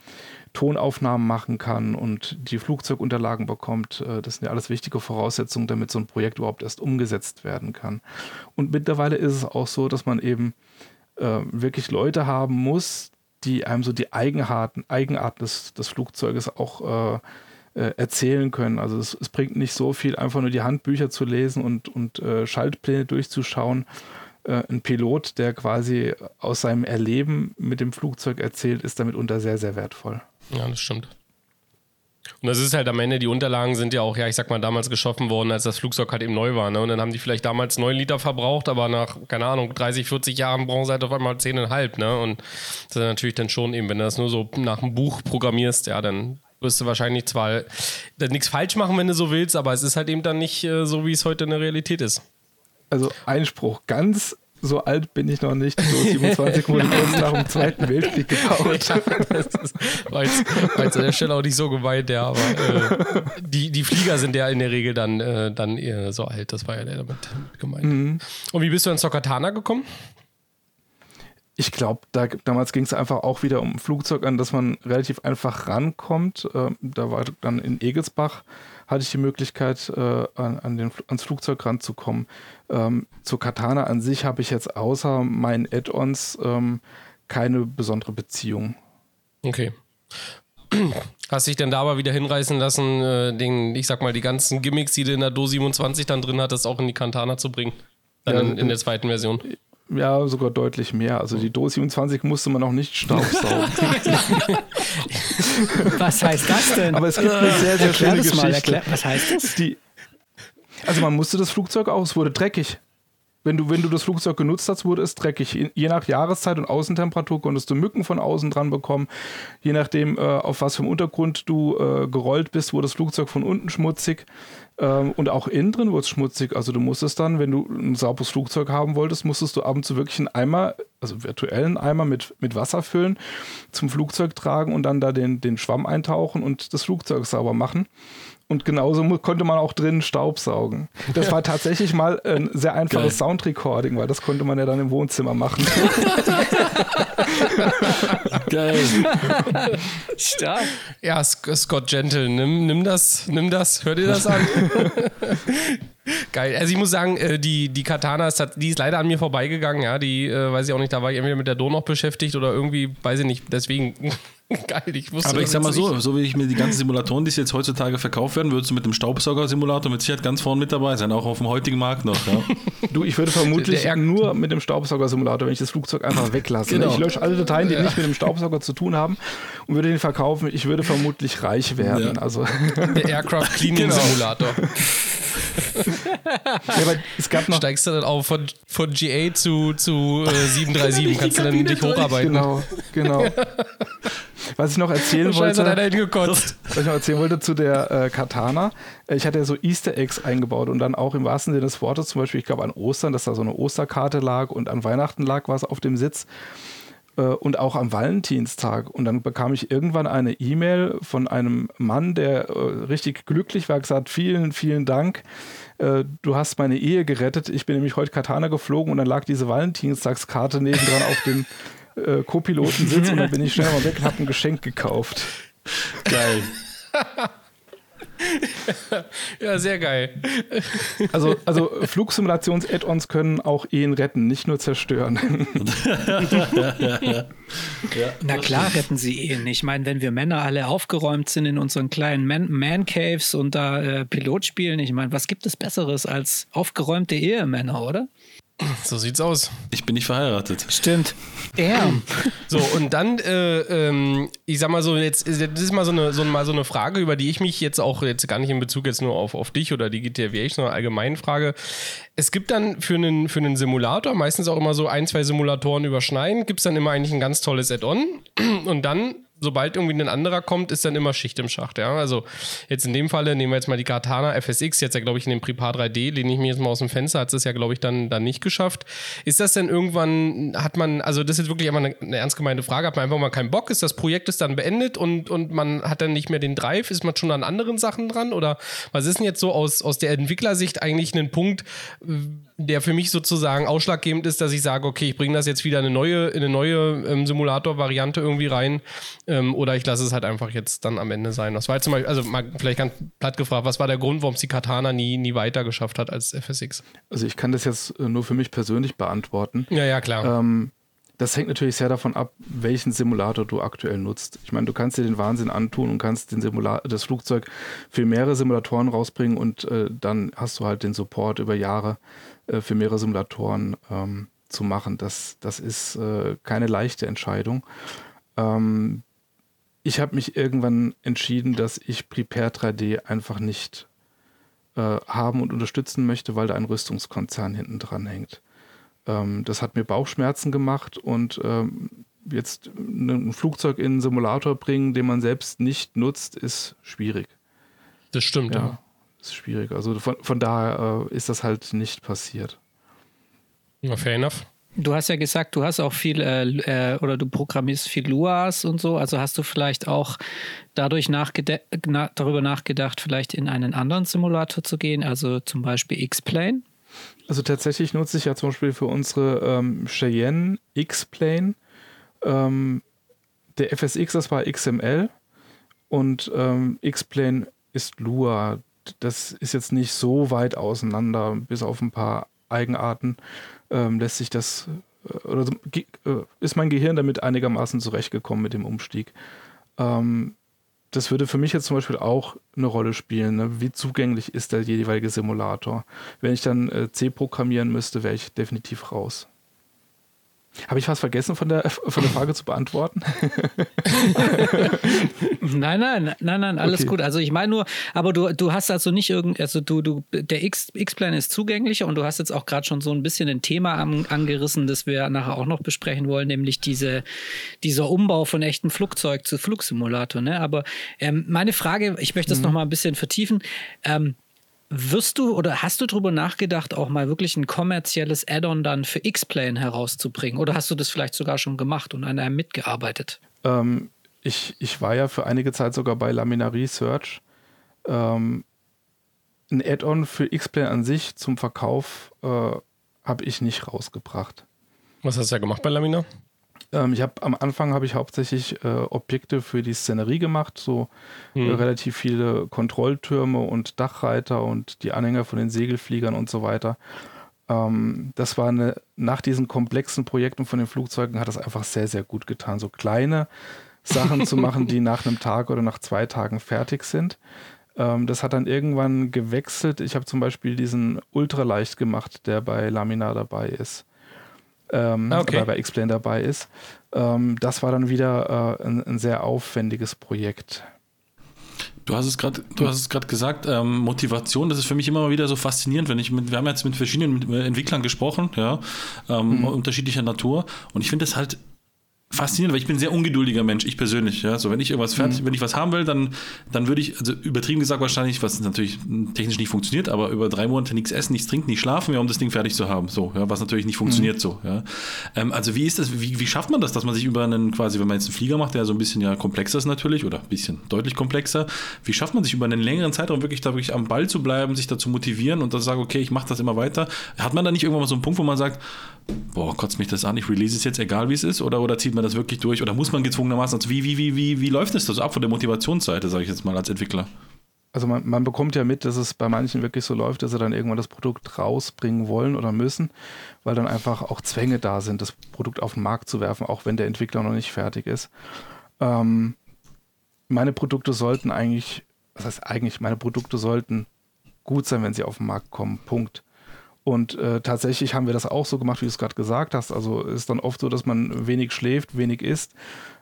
Tonaufnahmen machen kann und die Flugzeugunterlagen bekommt. Äh, das sind ja alles wichtige Voraussetzungen, damit so ein Projekt überhaupt erst umgesetzt werden kann. Und mittlerweile ist es auch so, dass man eben äh, wirklich Leute haben muss, die einem so die Eigenarten, Eigenarten des, des Flugzeuges auch äh, äh, erzählen können. Also es, es, bringt nicht so viel, einfach nur die Handbücher zu lesen und, und äh, Schaltpläne durchzuschauen. Äh, ein Pilot, der quasi aus seinem Erleben mit dem Flugzeug erzählt, ist damit unter sehr, sehr wertvoll. Ja, das stimmt. Und das ist halt am Ende, die Unterlagen sind ja auch, ja, ich sag mal, damals geschaffen worden, als das Flugzeug halt eben neu war. Ne? Und dann haben die vielleicht damals 9 Liter verbraucht, aber nach, keine Ahnung, 30, 40 Jahren brauchen sie halt auf einmal 10,5. Ne? Und das ist natürlich dann schon eben, wenn du das nur so nach einem Buch programmierst, ja, dann wirst du wahrscheinlich zwar nichts falsch machen, wenn du so willst, aber es ist halt eben dann nicht äh, so, wie es heute in der Realität ist. Also Einspruch, ganz so alt bin ich noch nicht. So 27 wurde kurz nach dem Zweiten Weltkrieg gebaut. Ja, das war jetzt, war jetzt an der Stelle auch nicht so gemeint, ja, aber äh, die, die Flieger sind ja in der Regel dann, äh, dann eher so alt. Das war ja damit gemeint. Mhm. Und wie bist du dann zur Katana gekommen? Ich glaube, da, damals ging es einfach auch wieder um Flugzeug an, dass man relativ einfach rankommt. Äh, da war dann in Egelsbach hatte ich die Möglichkeit, äh, an, an den, ans Flugzeug ranzukommen. Ähm, zur Katana an sich habe ich jetzt außer meinen Add-ons ähm, keine besondere Beziehung. Okay. Hast dich denn da aber wieder hinreißen lassen, äh, den, ich sag mal, die ganzen Gimmicks, die du in der Do 27 dann drin hattest, auch in die Katana zu bringen? Dann ja, in, in der zweiten Version? Ja, sogar deutlich mehr. Also die DOS 27 musste man auch nicht staubsaugen. was heißt das denn? Aber es gibt eine sehr, sehr schöne Geschichte. Mal, erklär, was heißt das? Die, also man musste das Flugzeug auch, es wurde dreckig. Wenn du, wenn du das Flugzeug genutzt hast, wurde es dreckig. Je nach Jahreszeit und Außentemperatur konntest du Mücken von außen dran bekommen. Je nachdem, äh, auf was für einem Untergrund du äh, gerollt bist, wurde das Flugzeug von unten schmutzig. Ähm, und auch innen drin wurde es schmutzig. Also du musstest dann, wenn du ein sauberes Flugzeug haben wolltest, musstest du ab und zu wirklich einen Eimer, also virtuellen Eimer mit, mit Wasser füllen, zum Flugzeug tragen und dann da den, den Schwamm eintauchen und das Flugzeug sauber machen. Und genauso konnte man auch drinnen Staubsaugen. Das war tatsächlich mal ein sehr einfaches Soundrecording, weil das konnte man ja dann im Wohnzimmer machen. Geil. Stark. Ja, Scott Gentle, nimm, nimm das, nimm das, hör dir das an. Geil. Also ich muss sagen, äh, die, die Katana ist, die ist leider an mir vorbeigegangen, ja. Die, äh, weiß ich auch nicht, da war ich entweder mit der Do noch beschäftigt oder irgendwie, weiß ich nicht, deswegen geil. Ich wusste Aber ich sag mal so, so wie ich mir die ganzen Simulatoren, die jetzt heutzutage verkauft werden, würdest du mit dem Staubsauger-Simulator mit Sicherheit ganz vorne mit dabei sein, auch auf dem heutigen Markt noch. Ja. du, ich würde vermutlich nur mit dem Staubsauger-Simulator, wenn ich das Flugzeug einfach weglasse. Genau. Ich lösche alle Dateien, die ja. nicht mit dem Staubsauger zu tun haben und würde den verkaufen. Ich würde vermutlich reich werden. Ja. Also. Der Aircraft Cleaning genau. Ja, es gab noch Steigst du dann auch von, von GA zu, zu äh, 737, kannst du dann dich hocharbeiten. Genau, genau. Was ich noch erzählen wollte, was ich noch erzählen wollte zu der äh, Katana. Ich hatte ja so Easter Eggs eingebaut und dann auch im wahrsten Sinne des Wortes, zum Beispiel, ich glaube an Ostern, dass da so eine Osterkarte lag und an Weihnachten lag was auf dem Sitz und auch am Valentinstag. Und dann bekam ich irgendwann eine E-Mail von einem Mann, der äh, richtig glücklich war, gesagt, vielen, vielen Dank. Äh, du hast meine Ehe gerettet. Ich bin nämlich heute Katana geflogen und dann lag diese Valentinstagskarte nebendran auf dem äh, Co-Pilotensitz und dann bin ich schnell mal weg und habe ein Geschenk gekauft. Geil. ja, sehr geil. Also, also Flugsimulations-Add-ons können auch Ehen retten, nicht nur zerstören. Na klar retten sie Ehen. Ich meine, wenn wir Männer alle aufgeräumt sind in unseren kleinen Man-Caves und da äh, Pilot spielen, ich meine, was gibt es Besseres als aufgeräumte Ehemänner, oder? So sieht's aus. Ich bin nicht verheiratet. Stimmt. Damn. So, und dann, äh, ähm, ich sag mal so, jetzt das ist mal so, eine, so, mal so eine Frage, über die ich mich jetzt auch jetzt gar nicht in Bezug jetzt nur auf, auf dich oder die GTA sondern eine allgemeine Frage. Es gibt dann für einen, für einen Simulator, meistens auch immer so ein, zwei Simulatoren überschneiden, gibt es dann immer eigentlich ein ganz tolles Add-on. Und dann sobald irgendwie ein anderer kommt, ist dann immer Schicht im Schacht. Ja? Also jetzt in dem Falle nehmen wir jetzt mal die Katana FSX, jetzt ja glaube ich in dem Prepar 3D, lehne ich mir jetzt mal aus dem Fenster, hat es ja glaube ich dann, dann nicht geschafft. Ist das denn irgendwann, hat man, also das ist wirklich immer eine, eine ernst gemeinte Frage, hat man einfach mal keinen Bock, ist das Projekt ist dann beendet und, und man hat dann nicht mehr den Drive, ist man schon an anderen Sachen dran oder was ist denn jetzt so aus, aus der Entwicklersicht eigentlich ein Punkt, der für mich sozusagen ausschlaggebend ist, dass ich sage, okay, ich bringe das jetzt wieder in eine neue, in eine neue ähm, Simulator-Variante irgendwie rein ähm, oder ich lasse es halt einfach jetzt dann am Ende sein. Das war jetzt zum Beispiel, also mal vielleicht ganz platt gefragt, was war der Grund, warum es die Katana nie, nie weiter geschafft hat als FSX? Also ich kann das jetzt äh, nur für mich persönlich beantworten. Ja, ja, klar. Ähm, das hängt natürlich sehr davon ab, welchen Simulator du aktuell nutzt. Ich meine, du kannst dir den Wahnsinn antun und kannst den Simula das Flugzeug für mehrere Simulatoren rausbringen und äh, dann hast du halt den Support über Jahre äh, für mehrere Simulatoren ähm, zu machen. Das, das ist äh, keine leichte Entscheidung. Ähm, ich habe mich irgendwann entschieden, dass ich Prepare 3D einfach nicht äh, haben und unterstützen möchte, weil da ein Rüstungskonzern hinten dran hängt. Ähm, das hat mir Bauchschmerzen gemacht und ähm, jetzt ein Flugzeug in einen Simulator bringen, den man selbst nicht nutzt, ist schwierig. Das stimmt, ja. ja. Ist schwierig. Also von, von daher äh, ist das halt nicht passiert. Ja, fair enough. Du hast ja gesagt, du hast auch viel äh, äh, oder du programmierst viel Luas und so. Also hast du vielleicht auch dadurch nachgede na darüber nachgedacht, vielleicht in einen anderen Simulator zu gehen, also zum Beispiel X-Plane? Also tatsächlich nutze ich ja zum Beispiel für unsere ähm, Cheyenne X-Plane. Ähm, der FSX, das war XML und ähm, X-Plane ist Lua. Das ist jetzt nicht so weit auseinander, bis auf ein paar Eigenarten ähm, lässt sich das äh, oder äh, ist mein Gehirn damit einigermaßen zurechtgekommen mit dem Umstieg. Ähm, das würde für mich jetzt zum Beispiel auch eine Rolle spielen. Ne? Wie zugänglich ist der jeweilige Simulator? Wenn ich dann äh, C programmieren müsste, wäre ich definitiv raus. Habe ich was vergessen von der, von der Frage zu beantworten? nein, nein, nein, nein, alles okay. gut. Also ich meine nur, aber du, du hast also nicht irgend, also du, du, der X-Plan ist zugänglicher und du hast jetzt auch gerade schon so ein bisschen ein Thema an, angerissen, das wir nachher auch noch besprechen wollen, nämlich diese, dieser Umbau von echtem Flugzeug zu Flugsimulator. Ne? Aber ähm, meine Frage, ich möchte das mhm. noch mal ein bisschen vertiefen. Ähm, wirst du oder hast du darüber nachgedacht, auch mal wirklich ein kommerzielles Add-on dann für X-Plane herauszubringen? Oder hast du das vielleicht sogar schon gemacht und an einem mitgearbeitet? Ähm, ich, ich war ja für einige Zeit sogar bei Laminar Research. Ähm, ein Add-on für X-Plane an sich zum Verkauf äh, habe ich nicht rausgebracht. Was hast du ja gemacht bei Laminar? Ähm, ich habe am Anfang habe ich hauptsächlich äh, Objekte für die Szenerie gemacht, so hm. äh, relativ viele Kontrolltürme und Dachreiter und die Anhänger von den Segelfliegern und so weiter. Ähm, das war eine, nach diesen komplexen Projekten von den Flugzeugen hat das einfach sehr, sehr gut getan. So kleine Sachen zu machen, die nach einem Tag oder nach zwei Tagen fertig sind. Ähm, das hat dann irgendwann gewechselt. Ich habe zum Beispiel diesen Ultraleicht gemacht, der bei Laminar dabei ist ähm, ah, okay. oder bei X-Plane dabei ist. Ähm, das war dann wieder äh, ein, ein, sehr aufwendiges Projekt. Du hast es gerade, du hast es gerade gesagt, ähm, Motivation, das ist für mich immer mal wieder so faszinierend, wenn ich mit, wir haben jetzt mit verschiedenen Entwicklern gesprochen, ja, ähm, mhm. unterschiedlicher Natur und ich finde das halt faszinierend, weil ich bin ein sehr ungeduldiger Mensch, ich persönlich. Ja? So, wenn ich irgendwas fertig, mhm. wenn ich was haben will, dann, dann würde ich, also übertrieben gesagt wahrscheinlich, was natürlich technisch nicht funktioniert, aber über drei Monate nichts essen, nichts trinken, nicht schlafen, ja, um das Ding fertig zu haben. So, ja, was natürlich nicht funktioniert mhm. so. Ja? Ähm, also wie ist das, wie, wie schafft man das, dass man sich über einen, quasi, wenn man jetzt einen Flieger macht, der so ein bisschen ja komplexer ist natürlich, oder ein bisschen deutlich komplexer, wie schafft man sich über einen längeren Zeitraum wirklich da wirklich am Ball zu bleiben, sich da zu motivieren und dann sagen, okay, ich mache das immer weiter. Hat man da nicht irgendwann mal so einen Punkt, wo man sagt, boah, kotzt mich das an, ich release es jetzt, egal wie es ist, oder, oder zieht man das wirklich durch oder muss man gezwungenermaßen, also wie, wie, wie, wie, wie läuft es das ab von der Motivationsseite, sage ich jetzt mal als Entwickler? Also man, man, bekommt ja mit, dass es bei manchen wirklich so läuft, dass sie dann irgendwann das Produkt rausbringen wollen oder müssen, weil dann einfach auch Zwänge da sind, das Produkt auf den Markt zu werfen, auch wenn der Entwickler noch nicht fertig ist. Ähm, meine Produkte sollten eigentlich, was heißt eigentlich, meine Produkte sollten gut sein, wenn sie auf den Markt kommen. Punkt. Und äh, tatsächlich haben wir das auch so gemacht, wie du es gerade gesagt hast. Also ist dann oft so, dass man wenig schläft, wenig isst,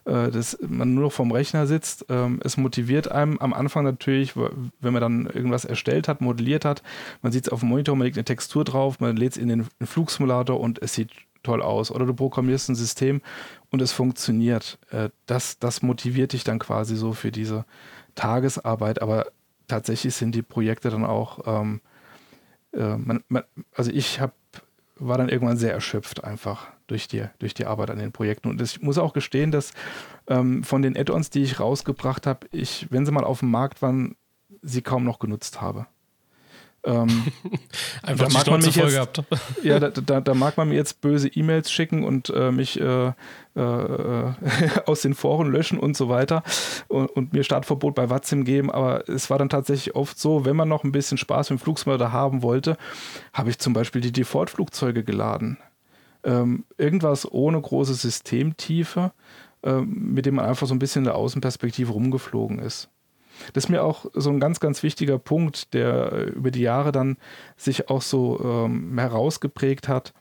äh, dass man nur noch vorm Rechner sitzt. Ähm, es motiviert einem am Anfang natürlich, wenn man dann irgendwas erstellt hat, modelliert hat. Man sieht es auf dem Monitor, man legt eine Textur drauf, man lädt es in den Flugsimulator und es sieht toll aus. Oder du programmierst ein System und es funktioniert. Äh, das, das motiviert dich dann quasi so für diese Tagesarbeit. Aber tatsächlich sind die Projekte dann auch ähm, äh, man, man, also ich hab, war dann irgendwann sehr erschöpft einfach durch die, durch die Arbeit an den Projekten. Und ich muss auch gestehen, dass ähm, von den Add-ons, die ich rausgebracht habe, ich, wenn sie mal auf dem Markt waren, sie kaum noch genutzt habe. Ähm, Einfach da mag man mich jetzt, gehabt. Ja, da, da, da, mag man mir jetzt böse E-Mails schicken und äh, mich äh, äh, aus den Foren löschen und so weiter und, und, mir Startverbot bei Watzim geben. Aber es war dann tatsächlich oft so, wenn man noch ein bisschen Spaß mit dem Flugsimulator haben wollte, habe ich zum Beispiel die Default-Flugzeuge geladen. Ähm, irgendwas ohne große Systemtiefe, ähm, mit dem man einfach so ein bisschen in der Außenperspektive rumgeflogen ist. Das ist mir auch so ein ganz, ganz wichtiger Punkt, der über die Jahre dann sich auch so ähm, herausgeprägt hat.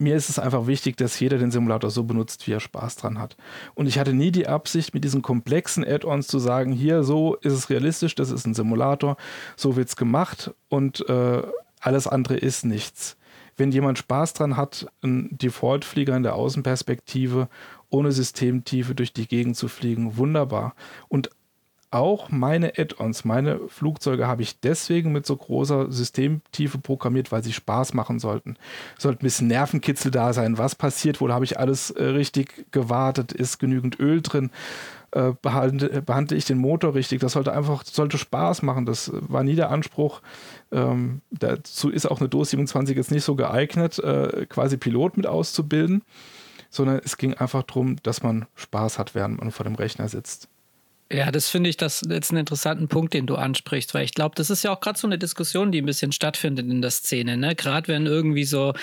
Mir ist es einfach wichtig, dass jeder den Simulator so benutzt, wie er Spaß dran hat. Und ich hatte nie die Absicht, mit diesen komplexen Add-ons zu sagen, hier, so ist es realistisch, das ist ein Simulator, so wird es gemacht und äh, alles andere ist nichts. Wenn jemand Spaß dran hat, einen Default-Flieger in der Außenperspektive ohne Systemtiefe durch die Gegend zu fliegen, wunderbar. Und auch meine Add-ons, meine Flugzeuge habe ich deswegen mit so großer Systemtiefe programmiert, weil sie Spaß machen sollten. Sollte ein bisschen Nervenkitzel da sein. Was passiert wohl? Habe ich alles äh, richtig gewartet? Ist genügend Öl drin? Äh, behandle, behandle, ich den Motor richtig? Das sollte einfach, sollte Spaß machen. Das war nie der Anspruch. Ähm, dazu ist auch eine DOS 27 jetzt nicht so geeignet, äh, quasi Pilot mit auszubilden, sondern es ging einfach darum, dass man Spaß hat, während man vor dem Rechner sitzt. Ja, das finde ich das jetzt einen interessanten Punkt, den du ansprichst, weil ich glaube, das ist ja auch gerade so eine Diskussion, die ein bisschen stattfindet in der Szene, ne? Gerade wenn irgendwie so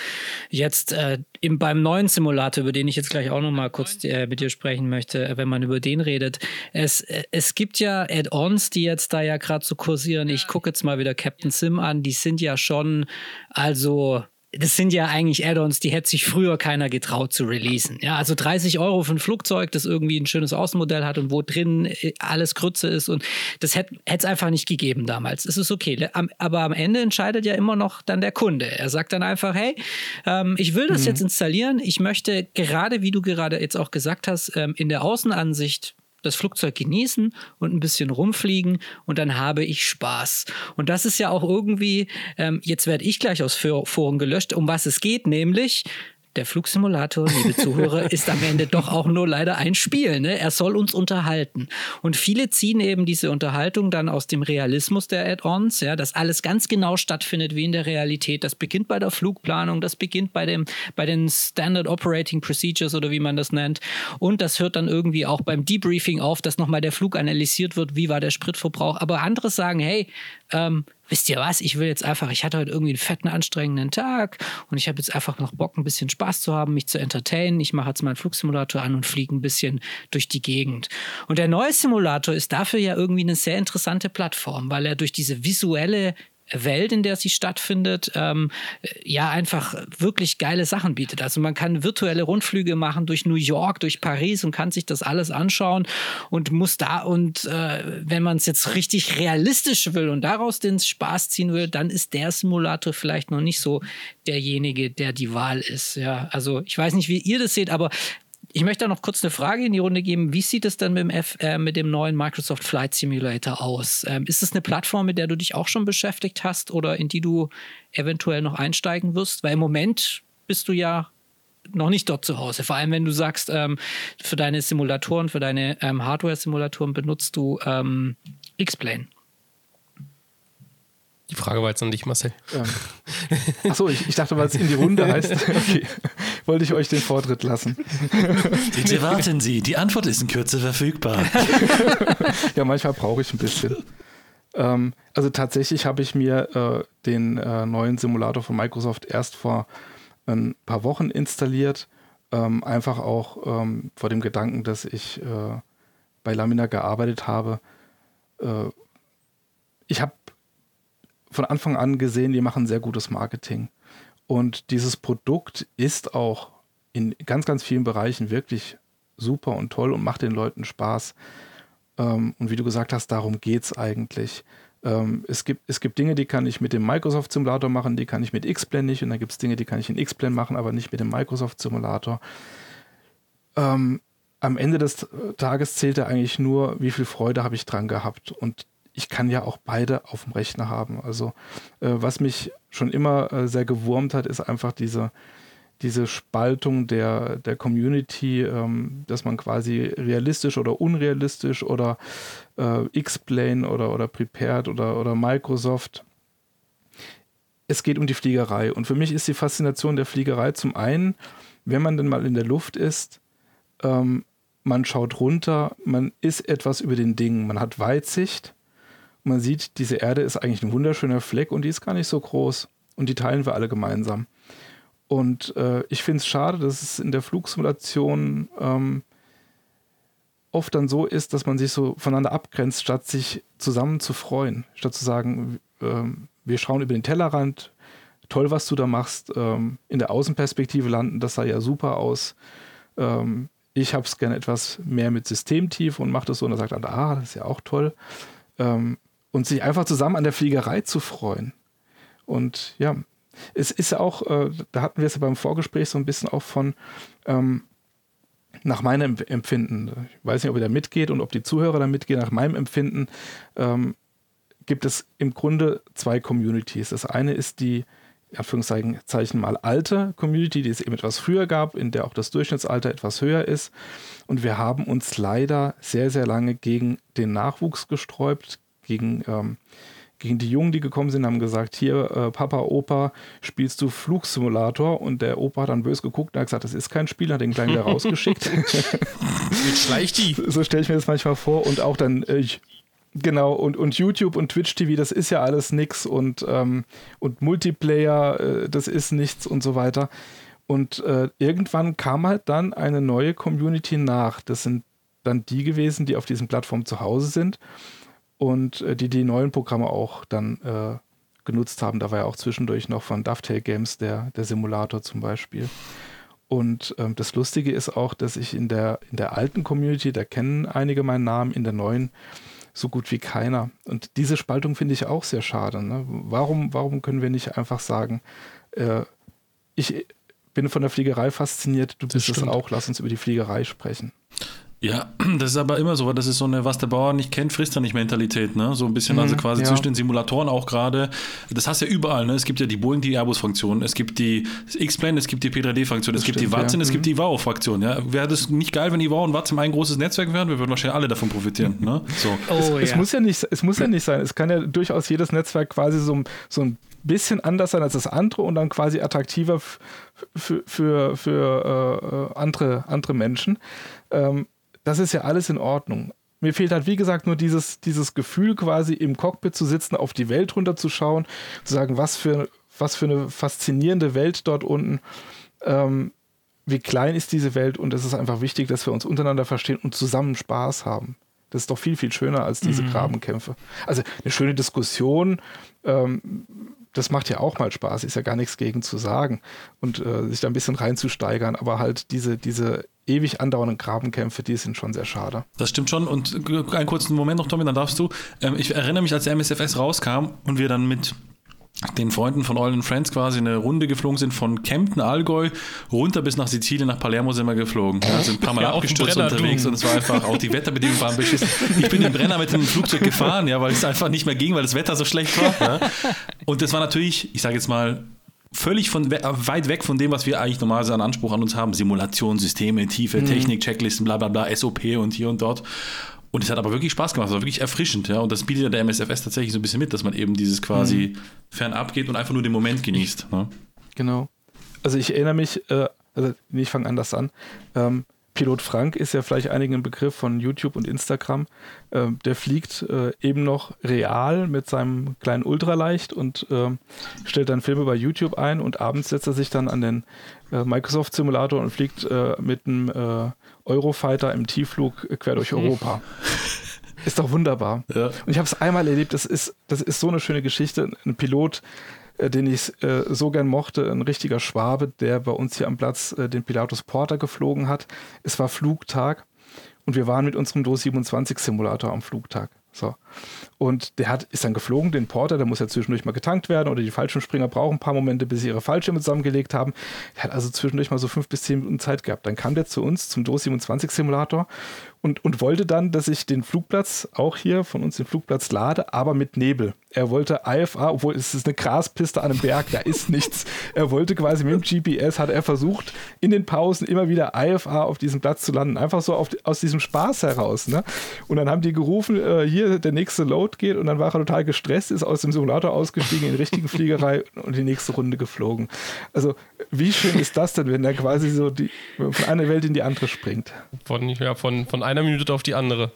jetzt äh, im, beim neuen Simulator, über den ich jetzt gleich auch nochmal kurz äh, mit dir sprechen möchte, äh, wenn man über den redet, es, äh, es gibt ja Add-ons, die jetzt da ja gerade so kursieren. Ich gucke jetzt mal wieder Captain Sim an, die sind ja schon, also das sind ja eigentlich Add-ons, die hätte sich früher keiner getraut zu releasen. Ja, also 30 Euro für ein Flugzeug, das irgendwie ein schönes Außenmodell hat und wo drin äh, alles Krütze ist und das hätte es einfach nicht gegeben damals. Es ist okay. Aber am Ende entscheidet ja immer noch dann der Kunde. Er sagt dann einfach, hey, ähm, ich will das mhm. jetzt installieren. Ich möchte gerade, wie du gerade jetzt auch gesagt hast, ähm, in der Außenansicht das Flugzeug genießen und ein bisschen rumfliegen und dann habe ich Spaß. Und das ist ja auch irgendwie, ähm, jetzt werde ich gleich aus Foren gelöscht, um was es geht, nämlich der Flugsimulator, liebe Zuhörer, ist am Ende doch auch nur leider ein Spiel. Ne? Er soll uns unterhalten. Und viele ziehen eben diese Unterhaltung dann aus dem Realismus der Add-ons, ja, dass alles ganz genau stattfindet wie in der Realität. Das beginnt bei der Flugplanung, das beginnt bei, dem, bei den Standard Operating Procedures oder wie man das nennt. Und das hört dann irgendwie auch beim Debriefing auf, dass nochmal der Flug analysiert wird, wie war der Spritverbrauch. Aber andere sagen, hey, ähm, wisst ihr was, ich will jetzt einfach, ich hatte heute irgendwie einen fetten, anstrengenden Tag und ich habe jetzt einfach noch Bock, ein bisschen Spaß zu haben, mich zu entertainen. Ich mache jetzt meinen Flugsimulator an und fliege ein bisschen durch die Gegend. Und der neue Simulator ist dafür ja irgendwie eine sehr interessante Plattform, weil er durch diese visuelle Welt, in der sie stattfindet, ähm, ja einfach wirklich geile Sachen bietet. Also man kann virtuelle Rundflüge machen durch New York, durch Paris und kann sich das alles anschauen und muss da und äh, wenn man es jetzt richtig realistisch will und daraus den Spaß ziehen will, dann ist der Simulator vielleicht noch nicht so derjenige, der die Wahl ist. Ja, also ich weiß nicht, wie ihr das seht, aber ich möchte da noch kurz eine Frage in die Runde geben. Wie sieht es denn mit dem, F, äh, mit dem neuen Microsoft Flight Simulator aus? Ähm, ist es eine Plattform, mit der du dich auch schon beschäftigt hast oder in die du eventuell noch einsteigen wirst? Weil im Moment bist du ja noch nicht dort zu Hause. Vor allem, wenn du sagst, ähm, für deine Simulatoren, für deine ähm, Hardware-Simulatoren benutzt du ähm, X-Plane. Die Frage war jetzt an dich, Marcel. Ähm. Achso, ich, ich dachte, weil es in die Runde heißt, okay, wollte ich euch den Vortritt lassen. Bitte warten Sie, die Antwort ist in Kürze verfügbar. ja, manchmal brauche ich ein bisschen. Ähm, also tatsächlich habe ich mir äh, den äh, neuen Simulator von Microsoft erst vor ein paar Wochen installiert. Ähm, einfach auch ähm, vor dem Gedanken, dass ich äh, bei Lamina gearbeitet habe. Äh, ich habe von Anfang an gesehen, die machen sehr gutes Marketing. Und dieses Produkt ist auch in ganz, ganz vielen Bereichen wirklich super und toll und macht den Leuten Spaß. Ähm, und wie du gesagt hast, darum geht es eigentlich. Ähm, es, gibt, es gibt Dinge, die kann ich mit dem Microsoft Simulator machen, die kann ich mit X-Plane nicht. Und dann gibt es Dinge, die kann ich in X-Plane machen, aber nicht mit dem Microsoft Simulator. Ähm, am Ende des Tages zählt ja eigentlich nur, wie viel Freude habe ich dran gehabt. Und ich kann ja auch beide auf dem Rechner haben. Also äh, was mich schon immer äh, sehr gewurmt hat, ist einfach diese, diese Spaltung der, der Community, ähm, dass man quasi realistisch oder unrealistisch oder äh, X-Plane oder, oder Prepared oder, oder Microsoft. Es geht um die Fliegerei. Und für mich ist die Faszination der Fliegerei zum einen, wenn man dann mal in der Luft ist, ähm, man schaut runter, man ist etwas über den Dingen, man hat Weitsicht man sieht, diese Erde ist eigentlich ein wunderschöner Fleck und die ist gar nicht so groß. Und die teilen wir alle gemeinsam. Und äh, ich finde es schade, dass es in der Flugsimulation ähm, oft dann so ist, dass man sich so voneinander abgrenzt, statt sich zusammen zu freuen. Statt zu sagen, ähm, wir schauen über den Tellerrand, toll, was du da machst, ähm, in der Außenperspektive landen, das sah ja super aus. Ähm, ich habe es gerne etwas mehr mit Systemtief und mache das so und er sagt, ah, das ist ja auch toll. Ähm, und sich einfach zusammen an der Fliegerei zu freuen. Und ja, es ist ja auch, äh, da hatten wir es ja beim Vorgespräch so ein bisschen auch von, ähm, nach meinem Empfinden, ich weiß nicht, ob ihr da mitgeht und ob die Zuhörer da mitgehen, nach meinem Empfinden ähm, gibt es im Grunde zwei Communities. Das eine ist die, Anführungszeichen mal alte Community, die es eben etwas früher gab, in der auch das Durchschnittsalter etwas höher ist. Und wir haben uns leider sehr, sehr lange gegen den Nachwuchs gesträubt, gegen ähm, gegen die Jungen, die gekommen sind, haben gesagt, hier, äh, Papa, Opa, spielst du Flugsimulator? Und der Opa hat dann böse geguckt und hat gesagt, das ist kein Spiel, hat den Kleinen wieder rausgeschickt. Jetzt schleicht die. So stelle ich mir das manchmal vor. Und auch dann, äh, genau, und, und YouTube und Twitch TV, das ist ja alles nix. Und, ähm, und Multiplayer, äh, das ist nichts und so weiter. Und äh, irgendwann kam halt dann eine neue Community nach. Das sind dann die gewesen, die auf diesen Plattformen zu Hause sind und äh, die die neuen Programme auch dann äh, genutzt haben. Da war ja auch zwischendurch noch von Dovetail Games der, der Simulator zum Beispiel. Und ähm, das Lustige ist auch, dass ich in der, in der alten Community, da kennen einige meinen Namen, in der neuen so gut wie keiner. Und diese Spaltung finde ich auch sehr schade. Ne? Warum, warum können wir nicht einfach sagen, äh, ich bin von der Fliegerei fasziniert, du bist es auch, lass uns über die Fliegerei sprechen. Ja, das ist aber immer so, das ist so eine, was der Bauer nicht kennt, frisst er nicht Mentalität, ne? So ein bisschen, also mhm, also quasi ja. zwischen den Simulatoren auch gerade. Das hast du ja überall, ne? Es gibt ja die Boeing, die Airbus-Funktion, es gibt die X-Plane, es gibt die P3D-Funktion, es gibt stimmt, die Watson, ja. es gibt mhm. die WOW-Fraktion, ja? Wäre das nicht geil, wenn die WOW und Watson ein großes Netzwerk wären? Wir würden wahrscheinlich alle davon profitieren, ne? So. Oh, es, es, muss ja nicht, es muss ja nicht sein. Es kann ja durchaus jedes Netzwerk quasi so, so ein bisschen anders sein als das andere und dann quasi attraktiver für, für, für äh, andere, andere Menschen. Ähm, das ist ja alles in Ordnung. Mir fehlt halt, wie gesagt, nur dieses, dieses Gefühl, quasi im Cockpit zu sitzen, auf die Welt runterzuschauen, zu sagen, was für, was für eine faszinierende Welt dort unten. Ähm, wie klein ist diese Welt und es ist einfach wichtig, dass wir uns untereinander verstehen und zusammen Spaß haben. Das ist doch viel, viel schöner als diese mhm. Grabenkämpfe. Also eine schöne Diskussion, ähm, das macht ja auch mal Spaß, ist ja gar nichts gegen zu sagen und äh, sich da ein bisschen reinzusteigern, aber halt diese, diese ewig andauernden Grabenkämpfe, die sind schon sehr schade. Das stimmt schon. Und einen kurzen Moment noch, Tommy, dann darfst du. Ähm, ich erinnere mich, als der MSFS rauskam und wir dann mit den Freunden von All in Friends quasi eine Runde geflogen sind von Kempten, Allgäu, runter bis nach Sizilien, nach Palermo sind wir geflogen. Ja, sind ein paar Mal ja, abgestürzt unterwegs und es war einfach, auch die Wetterbedingungen waren beschissen. Ich bin den Brenner mit dem Flugzeug gefahren, ja, weil es einfach nicht mehr ging, weil das Wetter so schlecht war. Ja. Und das war natürlich, ich sage jetzt mal, völlig von weit weg von dem, was wir eigentlich normalerweise an Anspruch an uns haben. Simulation, Systeme, Tiefe, mhm. Technik, Checklisten, bla bla bla, SOP und hier und dort. Und es hat aber wirklich Spaß gemacht, es war wirklich erfrischend, ja. Und das bietet ja der MSFS tatsächlich so ein bisschen mit, dass man eben dieses quasi mhm. fernab geht und einfach nur den Moment genießt. Ne? Genau. Also ich erinnere mich, äh, also ich fange anders an. Ähm, Pilot Frank ist ja vielleicht einigen ein Begriff von YouTube und Instagram. Äh, der fliegt äh, eben noch real mit seinem kleinen Ultraleicht und äh, stellt dann Filme bei YouTube ein und abends setzt er sich dann an den äh, Microsoft Simulator und fliegt äh, mit einem äh, Eurofighter im Tiefflug quer durch Europa. Ist doch wunderbar. Ja. Und ich habe es einmal erlebt, das ist, das ist so eine schöne Geschichte. Ein Pilot äh, den ich äh, so gern mochte, ein richtiger Schwabe, der bei uns hier am Platz äh, den Pilatus Porter geflogen hat. Es war Flugtag und wir waren mit unserem DOS 27 Simulator am Flugtag. So. Und der hat, ist dann geflogen, den Porter, der muss ja zwischendurch mal getankt werden oder die Fallschirmspringer brauchen ein paar Momente, bis sie ihre Fallschirme zusammengelegt haben. Der hat also zwischendurch mal so fünf bis zehn Minuten Zeit gehabt. Dann kam der zu uns zum DOS 27 Simulator und, und wollte dann, dass ich den Flugplatz, auch hier von uns den Flugplatz lade, aber mit Nebel. Er wollte IFA, obwohl es ist eine Graspiste an einem Berg, da ist nichts. Er wollte quasi mit dem GPS, hat er versucht, in den Pausen immer wieder IFA auf diesem Platz zu landen. Einfach so auf, aus diesem Spaß heraus. Ne? Und dann haben die gerufen, äh, hier der nächste Load geht und dann war er total gestresst, ist aus dem Simulator ausgestiegen in die richtige Fliegerei und die nächste Runde geflogen. Also wie schön ist das denn, wenn er quasi so die, von einer Welt in die andere springt? Von, ja, von, von einer Minute auf die andere.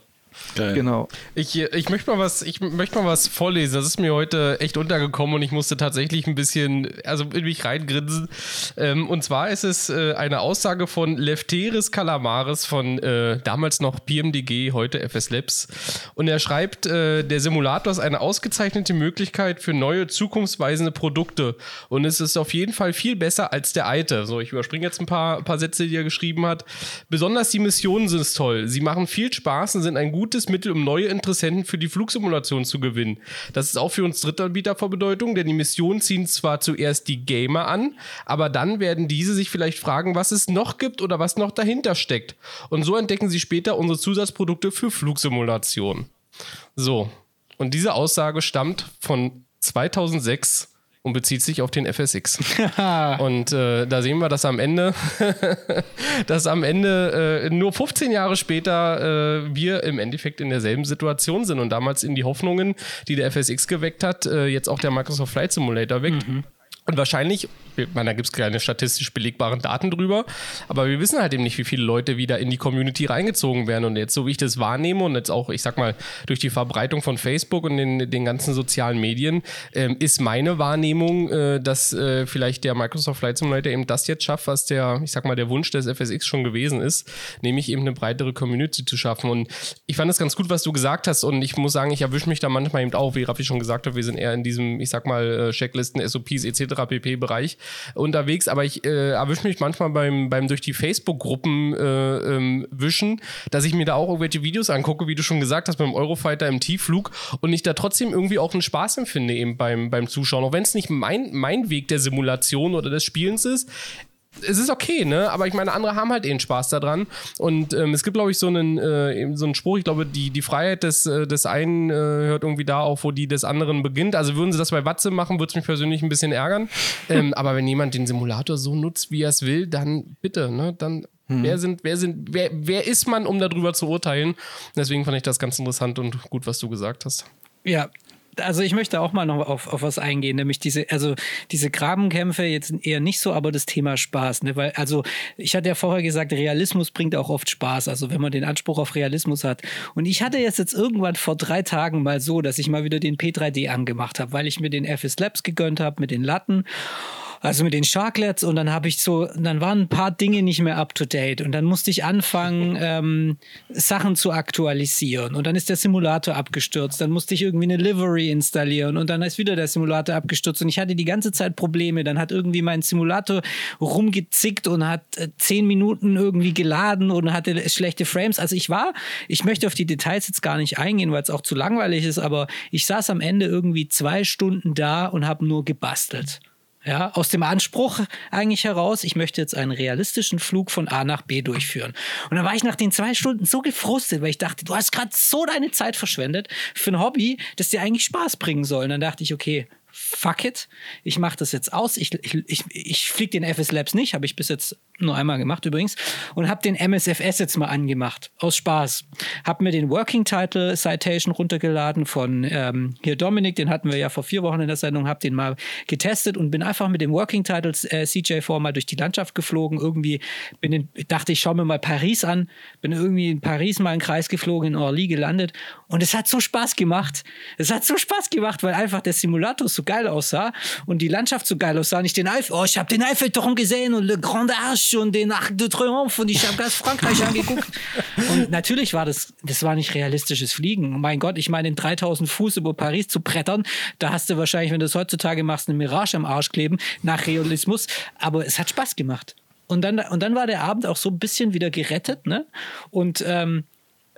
Geil. Genau. Ich, ich, möchte mal was, ich möchte mal was vorlesen. Das ist mir heute echt untergekommen und ich musste tatsächlich ein bisschen, also in mich reingrinsen. Ähm, und zwar ist es äh, eine Aussage von Lefteris Calamares von äh, damals noch PMDG, heute FS Labs. Und er schreibt, äh, der Simulator ist eine ausgezeichnete Möglichkeit für neue, zukunftsweisende Produkte. Und es ist auf jeden Fall viel besser als der alte. So, ich überspringe jetzt ein paar, paar Sätze, die er geschrieben hat. Besonders die Missionen sind toll. Sie machen viel Spaß und sind ein gutes gutes Mittel, um neue Interessenten für die Flugsimulation zu gewinnen. Das ist auch für uns Drittanbieter von Bedeutung, denn die Missionen ziehen zwar zuerst die Gamer an, aber dann werden diese sich vielleicht fragen, was es noch gibt oder was noch dahinter steckt. Und so entdecken sie später unsere Zusatzprodukte für Flugsimulation. So, und diese Aussage stammt von 2006 und bezieht sich auf den FSX. und äh, da sehen wir, dass am Ende, dass am Ende äh, nur 15 Jahre später äh, wir im Endeffekt in derselben Situation sind und damals in die Hoffnungen, die der FSX geweckt hat, äh, jetzt auch der Microsoft Flight Simulator weckt. Mhm. Und wahrscheinlich, meine, da gibt es keine statistisch belegbaren Daten drüber, aber wir wissen halt eben nicht, wie viele Leute wieder in die Community reingezogen werden. Und jetzt, so wie ich das wahrnehme und jetzt auch, ich sag mal, durch die Verbreitung von Facebook und den, den ganzen sozialen Medien, ähm, ist meine Wahrnehmung, äh, dass äh, vielleicht der Microsoft Flight Simulator eben das jetzt schafft, was der, ich sag mal, der Wunsch des FSX schon gewesen ist, nämlich eben eine breitere Community zu schaffen. Und ich fand es ganz gut, was du gesagt hast. Und ich muss sagen, ich erwische mich da manchmal eben auch, wie Raffi schon gesagt hat, wir sind eher in diesem, ich sag mal, äh, Checklisten, SOPs etc pp-Bereich unterwegs, aber ich äh, erwische mich manchmal beim, beim durch die Facebook-Gruppen äh, ähm, wischen, dass ich mir da auch irgendwelche Videos angucke, wie du schon gesagt hast, beim Eurofighter im Tiefflug und ich da trotzdem irgendwie auch einen Spaß empfinde eben beim, beim Zuschauen. Auch wenn es nicht mein, mein Weg der Simulation oder des Spielens ist, es ist okay, ne? Aber ich meine, andere haben halt eben Spaß daran. Und ähm, es gibt, glaube ich, so einen, äh, so einen Spruch, ich glaube, die, die Freiheit des, äh, des einen äh, hört irgendwie da auf, wo die des anderen beginnt. Also würden sie das bei Watze machen, würde es mich persönlich ein bisschen ärgern. ähm, aber wenn jemand den Simulator so nutzt, wie er es will, dann bitte, ne? Dann hm. Wer sind, wer sind, wer, wer ist man, um darüber zu urteilen? Deswegen fand ich das ganz interessant und gut, was du gesagt hast. Ja, also ich möchte auch mal noch auf, auf was eingehen, nämlich diese, also diese Grabenkämpfe jetzt eher nicht so, aber das Thema Spaß, ne? Weil, also ich hatte ja vorher gesagt, Realismus bringt auch oft Spaß, also wenn man den Anspruch auf Realismus hat. Und ich hatte jetzt jetzt irgendwann vor drei Tagen mal so, dass ich mal wieder den P3D angemacht habe, weil ich mir den FS Labs gegönnt habe mit den Latten also mit den Sharklets und dann habe ich so, dann waren ein paar Dinge nicht mehr up to date und dann musste ich anfangen, ähm, Sachen zu aktualisieren und dann ist der Simulator abgestürzt, dann musste ich irgendwie eine Livery installieren und dann ist wieder der Simulator abgestürzt und ich hatte die ganze Zeit Probleme. Dann hat irgendwie mein Simulator rumgezickt und hat äh, zehn Minuten irgendwie geladen und hatte schlechte Frames. Also ich war, ich möchte auf die Details jetzt gar nicht eingehen, weil es auch zu langweilig ist, aber ich saß am Ende irgendwie zwei Stunden da und habe nur gebastelt. Ja, aus dem Anspruch eigentlich heraus, ich möchte jetzt einen realistischen Flug von A nach B durchführen. Und dann war ich nach den zwei Stunden so gefrustet, weil ich dachte, du hast gerade so deine Zeit verschwendet für ein Hobby, das dir eigentlich Spaß bringen soll. Und dann dachte ich, okay, fuck it, ich mache das jetzt aus. Ich, ich, ich, fliege den FS Labs nicht, habe ich bis jetzt nur einmal gemacht übrigens, und habe den MSFS jetzt mal angemacht, aus Spaß. Habe mir den Working Title Citation runtergeladen von ähm, hier Dominik, den hatten wir ja vor vier Wochen in der Sendung, habe den mal getestet und bin einfach mit dem Working Title äh, CJ4 mal durch die Landschaft geflogen. Irgendwie bin in, dachte ich, schau mir mal Paris an, bin irgendwie in Paris mal einen Kreis geflogen, in Orly gelandet und es hat so Spaß gemacht. Es hat so Spaß gemacht, weil einfach der Simulator so geil aussah und die Landschaft so geil aussah. Nicht den Eifel, oh, ich habe den Eiffelturm gesehen und Le Grand Arche und den Arc de Triomphe und ich habe ganz Frankreich angeguckt. Und natürlich war das, das war nicht realistisches Fliegen. Mein Gott, ich meine, in 3000 Fuß über Paris zu brettern, da hast du wahrscheinlich, wenn du es heutzutage machst, eine Mirage am Arsch kleben, nach Realismus. Aber es hat Spaß gemacht. Und dann, und dann war der Abend auch so ein bisschen wieder gerettet, ne? Und ähm,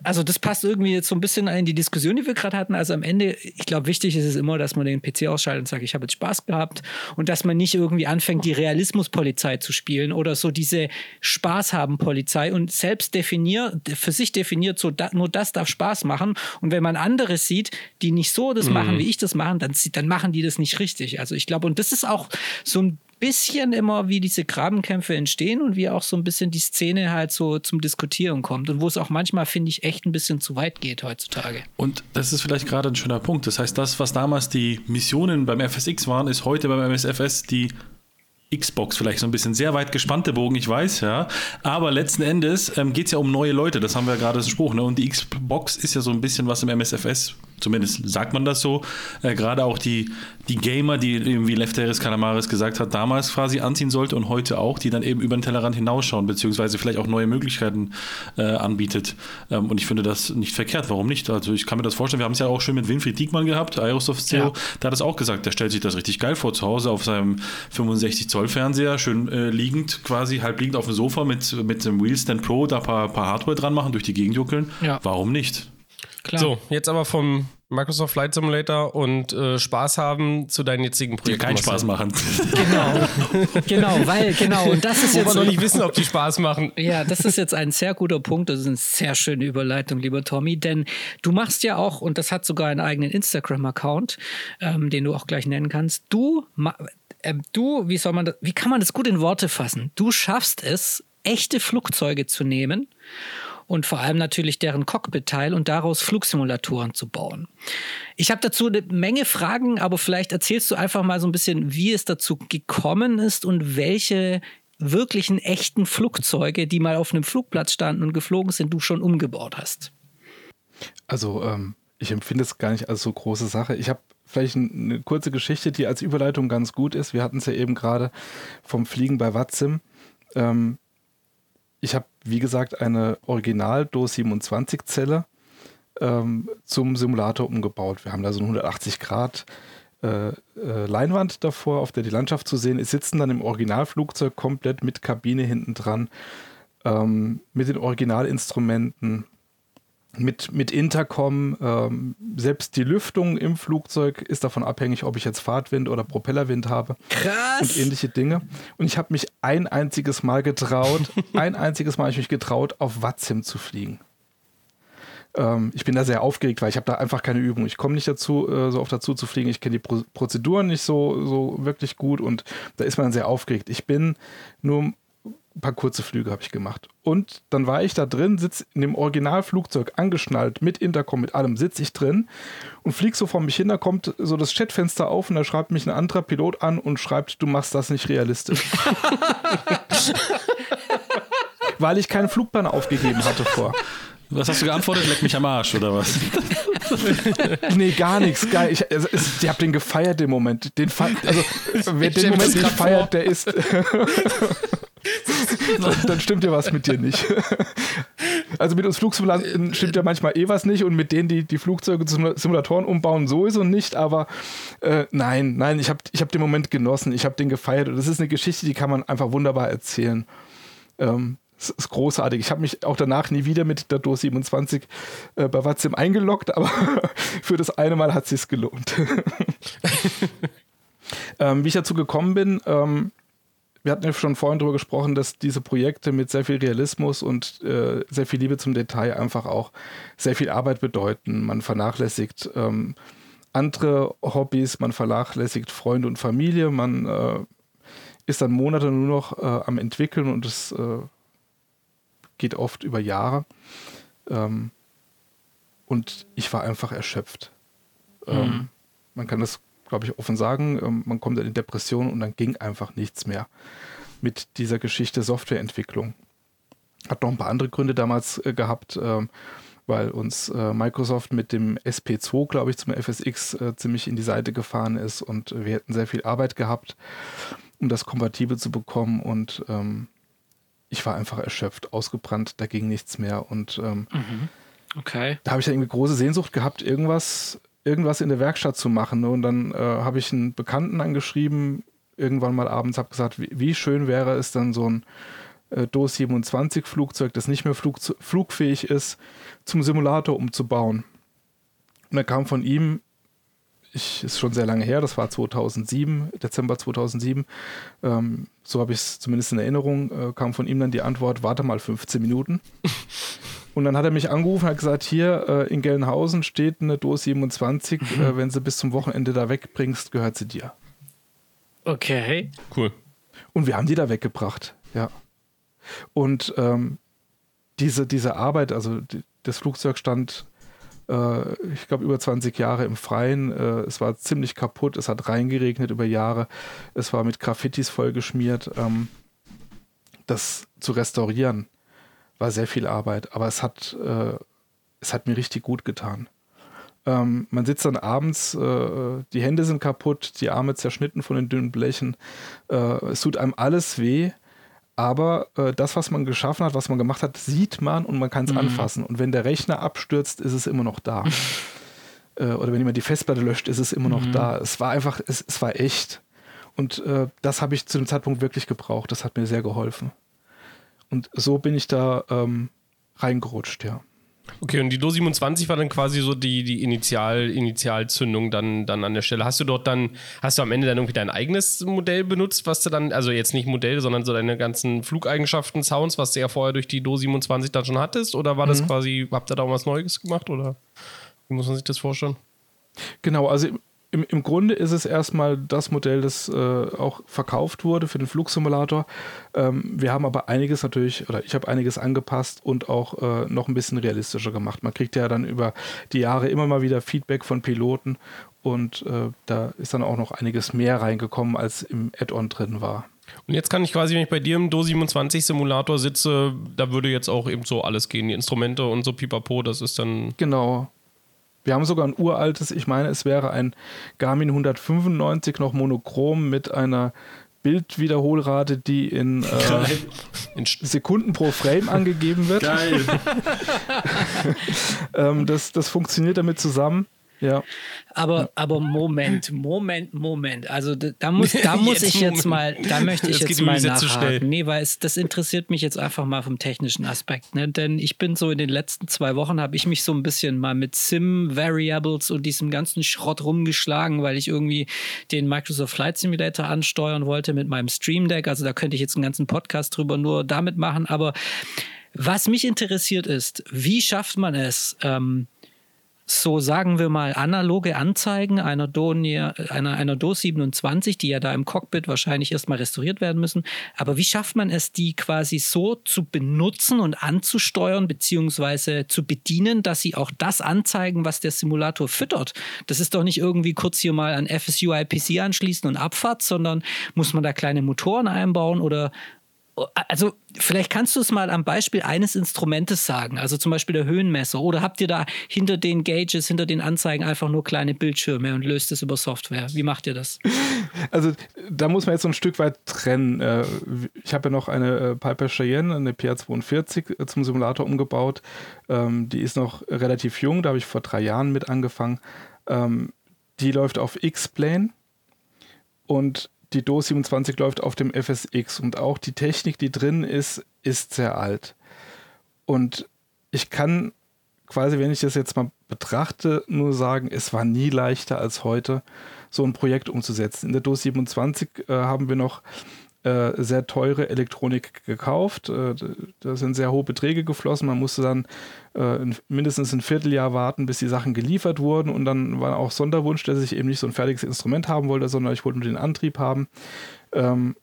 also das passt irgendwie jetzt so ein bisschen in die Diskussion, die wir gerade hatten. Also am Ende, ich glaube, wichtig ist es immer, dass man den PC ausschaltet und sagt, ich habe jetzt Spaß gehabt und dass man nicht irgendwie anfängt, die Realismuspolizei zu spielen oder so diese Spaß haben Polizei und selbst definiert, für sich definiert, so da, nur das darf Spaß machen. Und wenn man andere sieht, die nicht so das mhm. machen, wie ich das mache, dann, dann machen die das nicht richtig. Also ich glaube, und das ist auch so ein bisschen immer, wie diese Grabenkämpfe entstehen und wie auch so ein bisschen die Szene halt so zum Diskutieren kommt und wo es auch manchmal, finde ich, echt ein bisschen zu weit geht heutzutage. Und das ist vielleicht gerade ein schöner Punkt. Das heißt, das, was damals die Missionen beim FSX waren, ist heute beim MSFS die Xbox vielleicht so ein bisschen sehr weit gespannte Bogen, ich weiß, ja. Aber letzten Endes ähm, geht es ja um neue Leute, das haben wir ja gerade gesprochen. Ne? Und die Xbox ist ja so ein bisschen was im MSFS Zumindest sagt man das so. Äh, Gerade auch die, die Gamer, die irgendwie Lefteris Calamaris gesagt hat, damals quasi anziehen sollte und heute auch, die dann eben über den Tellerrand hinausschauen, beziehungsweise vielleicht auch neue Möglichkeiten äh, anbietet. Ähm, und ich finde das nicht verkehrt. Warum nicht? Also ich kann mir das vorstellen. Wir haben es ja auch schon mit Winfried Diekmann gehabt, Aerosoft CEO. Ja. Da hat es auch gesagt, der stellt sich das richtig geil vor zu Hause auf seinem 65 Zoll Fernseher, schön äh, liegend, quasi halb liegend auf dem Sofa mit, mit dem Wheelstand Pro, da ein paar, paar Hardware dran machen, durch die Gegend juckeln. Ja. Warum nicht? Klar. So, jetzt aber vom Microsoft Flight Simulator und äh, Spaß haben zu deinen jetzigen Projekten. Die keinen Spaß machen. Genau, genau, weil, genau. Und das ist Wo jetzt. wir noch nicht wissen, ob die Spaß machen. Ja, das ist jetzt ein sehr guter Punkt. Das ist eine sehr schöne Überleitung, lieber Tommy, denn du machst ja auch, und das hat sogar einen eigenen Instagram-Account, ähm, den du auch gleich nennen kannst. Du, äh, du, wie soll man das, wie kann man das gut in Worte fassen? Du schaffst es, echte Flugzeuge zu nehmen und vor allem natürlich deren Cockpit-Teil und daraus Flugsimulatoren zu bauen. Ich habe dazu eine Menge Fragen, aber vielleicht erzählst du einfach mal so ein bisschen, wie es dazu gekommen ist und welche wirklichen echten Flugzeuge, die mal auf einem Flugplatz standen und geflogen sind, du schon umgebaut hast. Also ähm, ich empfinde es gar nicht als so große Sache. Ich habe vielleicht eine kurze Geschichte, die als Überleitung ganz gut ist. Wir hatten es ja eben gerade vom Fliegen bei Watzim. Ähm, ich habe, wie gesagt, eine Original DOS 27 Zelle ähm, zum Simulator umgebaut. Wir haben da so eine 180 Grad äh, äh, Leinwand davor, auf der die Landschaft zu sehen ist, sitzen dann im Originalflugzeug komplett mit Kabine hinten dran, ähm, mit den Originalinstrumenten, mit, mit Intercom. Ähm, selbst die Lüftung im Flugzeug ist davon abhängig, ob ich jetzt Fahrtwind oder Propellerwind habe. Krass. Und ähnliche Dinge. Und ich habe mich ein einziges Mal getraut, ein einziges Mal habe ich mich getraut, auf Watzim zu fliegen. Ähm, ich bin da sehr aufgeregt, weil ich habe da einfach keine Übung. Ich komme nicht dazu, äh, so oft dazu zu fliegen. Ich kenne die Pro Prozeduren nicht so, so wirklich gut und da ist man sehr aufgeregt. Ich bin nur ein paar kurze Flüge habe ich gemacht. Und dann war ich da drin, sitze in dem Originalflugzeug angeschnallt, mit Intercom, mit allem, sitze ich drin und flieg so vor mich hin, da kommt so das Chatfenster auf und da schreibt mich ein anderer Pilot an und schreibt, du machst das nicht realistisch. Weil ich keinen Flugplan aufgegeben hatte vor. Was hast du geantwortet? Leck mich am Arsch, oder was? nee, gar nichts. Gar, ich also, ich habe den gefeiert, den Moment. Den, also, wer den Moment nicht feiert, der ist. dann, stimmt ja was mit dir nicht. Also mit uns Flugsimulatoren stimmt ja manchmal eh was nicht und mit denen, die die Flugzeuge zu Simulatoren umbauen, sowieso nicht. Aber äh, nein, nein, ich habe ich hab den Moment genossen, ich habe den gefeiert und das ist eine Geschichte, die kann man einfach wunderbar erzählen. Ähm, das ist großartig. Ich habe mich auch danach nie wieder mit der DOS 27 äh, bei WhatsApp eingeloggt, aber für das eine Mal hat es sich gelohnt. ähm, wie ich dazu gekommen bin, ähm, wir hatten ja schon vorhin darüber gesprochen, dass diese Projekte mit sehr viel Realismus und äh, sehr viel Liebe zum Detail einfach auch sehr viel Arbeit bedeuten. Man vernachlässigt ähm, andere Hobbys, man vernachlässigt Freunde und Familie, man äh, ist dann Monate nur noch äh, am entwickeln und es äh, geht oft über Jahre. Ähm, und ich war einfach erschöpft. Ähm, mhm. Ähm, man kann das glaube ich, offen sagen. Ähm, man kommt in Depression und dann ging einfach nichts mehr mit dieser Geschichte Softwareentwicklung. Hat noch ein paar andere Gründe damals äh, gehabt, ähm, weil uns äh, Microsoft mit dem SP2, glaube ich, zum FSX äh, ziemlich in die Seite gefahren ist und wir hätten sehr viel Arbeit gehabt, um das kompatibel zu bekommen und ähm, ich war einfach erschöpft, ausgebrannt, da ging nichts mehr und mhm. okay. da habe ich dann irgendwie große Sehnsucht gehabt, irgendwas irgendwas in der Werkstatt zu machen. Ne? Und dann äh, habe ich einen Bekannten angeschrieben, irgendwann mal abends, habe gesagt, wie, wie, schön wäre es dann so ein äh, DOS 27 Flugzeug, das nicht mehr flug, flugfähig ist, zum Simulator umzubauen. Und dann kam von ihm, ich, ist schon sehr lange her, das war 2007, Dezember 2007, ähm, so habe ich es zumindest in Erinnerung, äh, kam von ihm dann die Antwort, warte mal 15 Minuten. Und dann hat er mich angerufen und hat gesagt, hier äh, in Gelnhausen steht eine Dose 27, mhm. äh, wenn sie bis zum Wochenende da wegbringst, gehört sie dir. Okay. Cool. Und wir haben die da weggebracht, ja. Und ähm, diese, diese Arbeit, also die, das Flugzeug stand äh, ich glaube, über 20 Jahre im Freien. Äh, es war ziemlich kaputt, es hat reingeregnet über Jahre, es war mit Graffitis vollgeschmiert. Ähm, das zu restaurieren war sehr viel Arbeit, aber es hat, äh, es hat mir richtig gut getan. Ähm, man sitzt dann abends, äh, die Hände sind kaputt, die Arme zerschnitten von den dünnen Blechen. Äh, es tut einem alles weh, aber äh, das, was man geschaffen hat, was man gemacht hat, sieht man und man kann es mhm. anfassen. Und wenn der Rechner abstürzt, ist es immer noch da. äh, oder wenn jemand die Festplatte löscht, ist es immer noch mhm. da. Es war einfach, es, es war echt. Und äh, das habe ich zu dem Zeitpunkt wirklich gebraucht. Das hat mir sehr geholfen. Und so bin ich da ähm, reingerutscht, ja. Okay, und die Do 27 war dann quasi so die, die Initial, Initialzündung dann, dann an der Stelle. Hast du dort dann, hast du am Ende dann irgendwie dein eigenes Modell benutzt, was du dann, also jetzt nicht Modell, sondern so deine ganzen Flugeigenschaften, Sounds, was du ja vorher durch die Do 27 dann schon hattest? Oder war das mhm. quasi, habt ihr da auch was Neues gemacht? Oder wie muss man sich das vorstellen? Genau, also im, im Grunde ist es erstmal das Modell, das äh, auch verkauft wurde für den Flugsimulator. Ähm, wir haben aber einiges natürlich, oder ich habe einiges angepasst und auch äh, noch ein bisschen realistischer gemacht. Man kriegt ja dann über die Jahre immer mal wieder Feedback von Piloten und äh, da ist dann auch noch einiges mehr reingekommen, als im Add-on drin war. Und jetzt kann ich quasi, wenn ich bei dir im Do 27 Simulator sitze, da würde jetzt auch eben so alles gehen, die Instrumente und so pipapo, das ist dann. Genau, wir haben sogar ein uraltes, ich meine, es wäre ein Garmin 195 noch monochrom mit einer Bildwiederholrate, die in, äh, in Sekunden pro Frame angegeben wird. Geil. ähm, das, das funktioniert damit zusammen. Ja. Aber, aber Moment, Moment, Moment. Also da muss, da muss ich jetzt mal, da möchte ich das jetzt mal nachhaken. Nee, weil es, das interessiert mich jetzt einfach mal vom technischen Aspekt. Ne? Denn ich bin so in den letzten zwei Wochen, habe ich mich so ein bisschen mal mit Sim-Variables und diesem ganzen Schrott rumgeschlagen, weil ich irgendwie den Microsoft Flight Simulator ansteuern wollte mit meinem Stream Deck. Also da könnte ich jetzt einen ganzen Podcast drüber nur damit machen. Aber was mich interessiert ist, wie schafft man es, ähm, so sagen wir mal analoge Anzeigen einer Donia, einer, einer DOS 27, die ja da im Cockpit wahrscheinlich erstmal restauriert werden müssen. Aber wie schafft man es, die quasi so zu benutzen und anzusteuern beziehungsweise zu bedienen, dass sie auch das anzeigen, was der Simulator füttert? Das ist doch nicht irgendwie kurz hier mal an FSU IPC anschließen und Abfahrt, sondern muss man da kleine Motoren einbauen oder also vielleicht kannst du es mal am Beispiel eines Instrumentes sagen, also zum Beispiel der Höhenmesser. Oder habt ihr da hinter den Gauges, hinter den Anzeigen einfach nur kleine Bildschirme und löst es über Software? Wie macht ihr das? Also da muss man jetzt so ein Stück weit trennen. Äh, ich habe ja noch eine äh, Piper Cheyenne, eine PR42 äh, zum Simulator umgebaut. Ähm, die ist noch relativ jung, da habe ich vor drei Jahren mit angefangen. Ähm, die läuft auf X-Plane und die DOS 27 läuft auf dem FSX und auch die Technik, die drin ist, ist sehr alt. Und ich kann quasi, wenn ich das jetzt mal betrachte, nur sagen, es war nie leichter als heute, so ein Projekt umzusetzen. In der DOS 27 äh, haben wir noch äh, sehr teure Elektronik gekauft. Äh, da sind sehr hohe Beträge geflossen. Man musste dann äh, mindestens ein Vierteljahr warten, bis die Sachen geliefert wurden. Und dann war auch Sonderwunsch, dass ich eben nicht so ein fertiges Instrument haben wollte, sondern ich wollte nur den Antrieb haben. Ähm,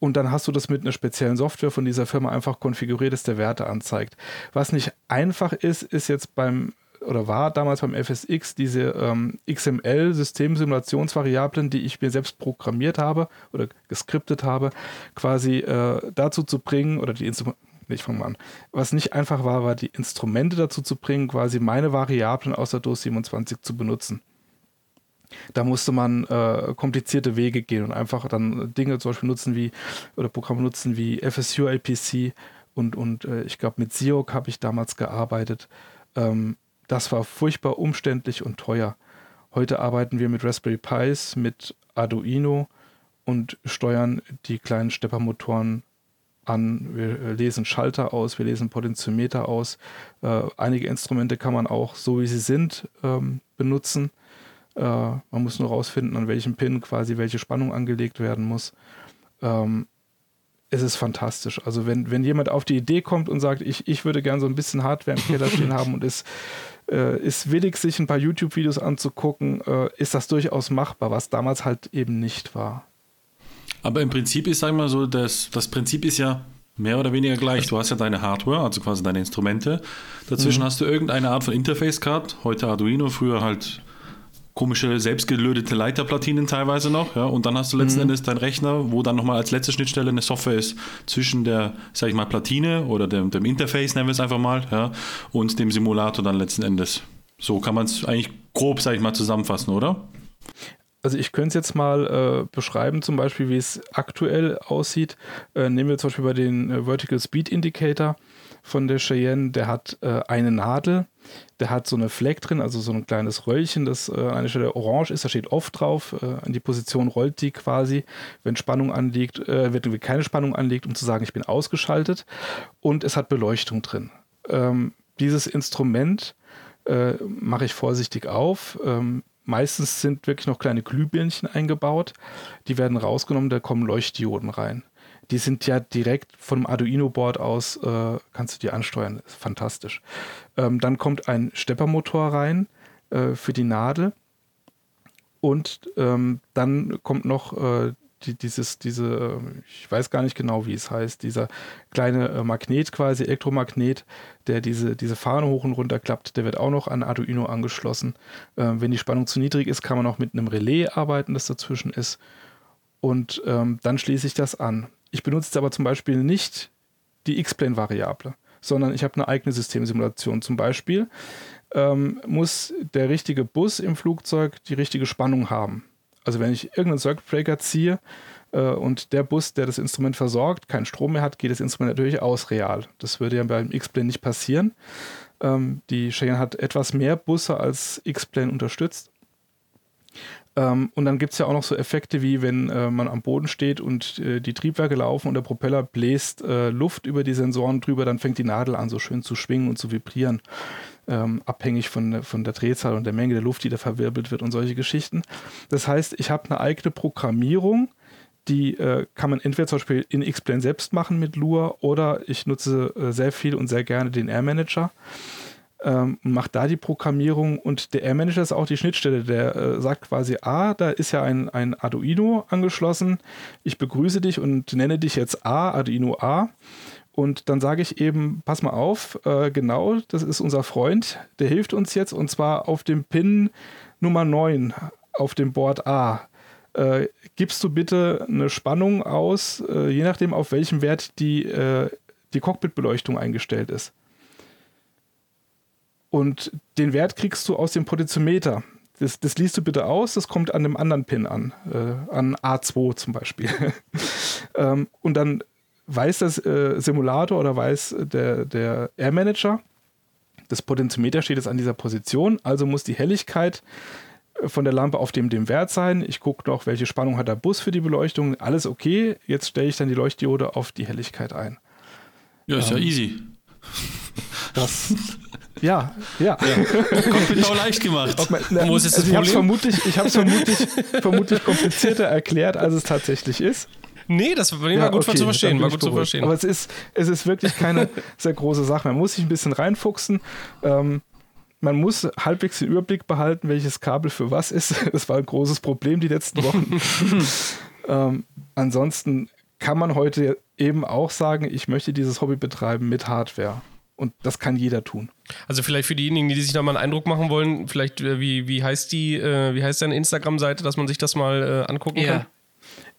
und dann hast du das mit einer speziellen Software von dieser Firma einfach konfiguriert, dass der Werte anzeigt. Was nicht einfach ist, ist jetzt beim oder war damals beim FSX diese ähm, XML-Systemsimulationsvariablen, die ich mir selbst programmiert habe oder geskriptet habe, quasi äh, dazu zu bringen oder die Instrumente ich fange mal an. Was nicht einfach war, war die Instrumente dazu zu bringen, quasi meine Variablen aus der DOS 27 zu benutzen. Da musste man äh, komplizierte Wege gehen und einfach dann Dinge zum Beispiel nutzen wie, oder Programme nutzen wie FSU APC und, und äh, ich glaube mit Siok habe ich damals gearbeitet. Ähm, das war furchtbar umständlich und teuer. Heute arbeiten wir mit Raspberry Pis, mit Arduino und steuern die kleinen Steppermotoren an. Wir äh, lesen Schalter aus, wir lesen Potentiometer aus. Äh, einige Instrumente kann man auch so wie sie sind ähm, benutzen. Äh, man muss nur rausfinden, an welchem Pin quasi welche Spannung angelegt werden muss. Ähm, es ist fantastisch. Also wenn, wenn jemand auf die Idee kommt und sagt, ich, ich würde gern so ein bisschen Hardware im Keller stehen haben und ist äh, ist willig, sich ein paar YouTube-Videos anzugucken, äh, ist das durchaus machbar, was damals halt eben nicht war. Aber im Prinzip ist, sagen wir mal so, das, das Prinzip ist ja, Mehr oder weniger gleich. Du hast ja deine Hardware, also quasi deine Instrumente. Dazwischen mhm. hast du irgendeine Art von Interface-Card. Heute Arduino, früher halt komische selbstgelötete Leiterplatinen teilweise noch, ja, und dann hast du letzten mhm. Endes deinen Rechner, wo dann nochmal als letzte Schnittstelle eine Software ist zwischen der, sag ich mal, Platine oder dem, dem Interface, nennen wir es einfach mal, ja, und dem Simulator dann letzten Endes. So kann man es eigentlich grob, sag ich mal, zusammenfassen, oder? Also ich könnte es jetzt mal äh, beschreiben, zum Beispiel, wie es aktuell aussieht. Äh, nehmen wir zum Beispiel bei den äh, Vertical Speed Indicator von der Cheyenne, der hat äh, eine Nadel, der hat so eine Fleck drin, also so ein kleines Röllchen, das äh, an einer Stelle orange ist, da steht oft drauf, äh, an die Position rollt die quasi, wenn Spannung anliegt, äh, wenn keine Spannung anliegt, um zu sagen, ich bin ausgeschaltet. Und es hat Beleuchtung drin. Ähm, dieses Instrument äh, mache ich vorsichtig auf. Ähm, meistens sind wirklich noch kleine Glühbirnchen eingebaut, die werden rausgenommen, da kommen Leuchtdioden rein die sind ja direkt vom Arduino-Board aus, äh, kannst du die ansteuern. Ist fantastisch. Ähm, dann kommt ein Steppermotor rein äh, für die Nadel. Und ähm, dann kommt noch äh, die, dieses, diese, ich weiß gar nicht genau, wie es heißt, dieser kleine äh, Magnet quasi, Elektromagnet, der diese, diese Fahne hoch und runter klappt, der wird auch noch an Arduino angeschlossen. Ähm, wenn die Spannung zu niedrig ist, kann man auch mit einem Relais arbeiten, das dazwischen ist. Und ähm, dann schließe ich das an. Ich benutze jetzt aber zum Beispiel nicht die X-Plane-Variable, sondern ich habe eine eigene Systemsimulation. Zum Beispiel ähm, muss der richtige Bus im Flugzeug die richtige Spannung haben. Also wenn ich irgendeinen Circuit Breaker ziehe äh, und der Bus, der das Instrument versorgt, keinen Strom mehr hat, geht das Instrument natürlich aus real. Das würde ja beim X-Plane nicht passieren. Ähm, die Cheyenne hat etwas mehr Busse als X-Plane unterstützt. Ähm, und dann gibt es ja auch noch so Effekte, wie wenn äh, man am Boden steht und äh, die Triebwerke laufen und der Propeller bläst äh, Luft über die Sensoren drüber, dann fängt die Nadel an, so schön zu schwingen und zu vibrieren. Ähm, abhängig von, von der Drehzahl und der Menge der Luft, die da verwirbelt wird und solche Geschichten. Das heißt, ich habe eine eigene Programmierung, die äh, kann man entweder zum Beispiel in X-Plane selbst machen mit Lua oder ich nutze äh, sehr viel und sehr gerne den Air Manager ähm, macht da die Programmierung und der Air Manager ist auch die Schnittstelle. Der äh, sagt quasi, ah, da ist ja ein, ein Arduino angeschlossen. Ich begrüße dich und nenne dich jetzt A, Arduino A. Und dann sage ich eben, pass mal auf, äh, genau, das ist unser Freund, der hilft uns jetzt und zwar auf dem Pin Nummer 9 auf dem Board A. Äh, gibst du bitte eine Spannung aus, äh, je nachdem auf welchem Wert die, äh, die Cockpitbeleuchtung eingestellt ist. Und den Wert kriegst du aus dem Potentiometer. Das, das liest du bitte aus, das kommt an einem anderen Pin an, äh, an A2 zum Beispiel. ähm, und dann weiß das äh, Simulator oder weiß der, der Air Manager, das Potentiometer steht jetzt an dieser Position, also muss die Helligkeit äh, von der Lampe auf dem, dem Wert sein. Ich gucke noch, welche Spannung hat der Bus für die Beleuchtung. Alles okay. Jetzt stelle ich dann die Leuchtdiode auf die Helligkeit ein. Ja, ist ähm, ja easy. Das ja, ja. ja. Kommt auch leicht gemacht. Man, na, Wo ist also ich habe es vermutlich, ich vermutlich, vermutlich komplizierter erklärt, als es tatsächlich ist. Nee, das war ja, gut okay, zu verstehen. War gut zu verstehen. Aber es ist, es ist wirklich keine sehr große Sache. Man muss sich ein bisschen reinfuchsen. Ähm, man muss halbwegs den Überblick behalten, welches Kabel für was ist. Das war ein großes Problem die letzten Wochen. ähm, ansonsten kann man heute eben auch sagen, ich möchte dieses Hobby betreiben mit Hardware. Und das kann jeder tun. Also vielleicht für diejenigen, die sich da mal einen Eindruck machen wollen, vielleicht äh, wie, wie heißt die, äh, wie heißt deine Instagram-Seite, dass man sich das mal äh, angucken ja. kann?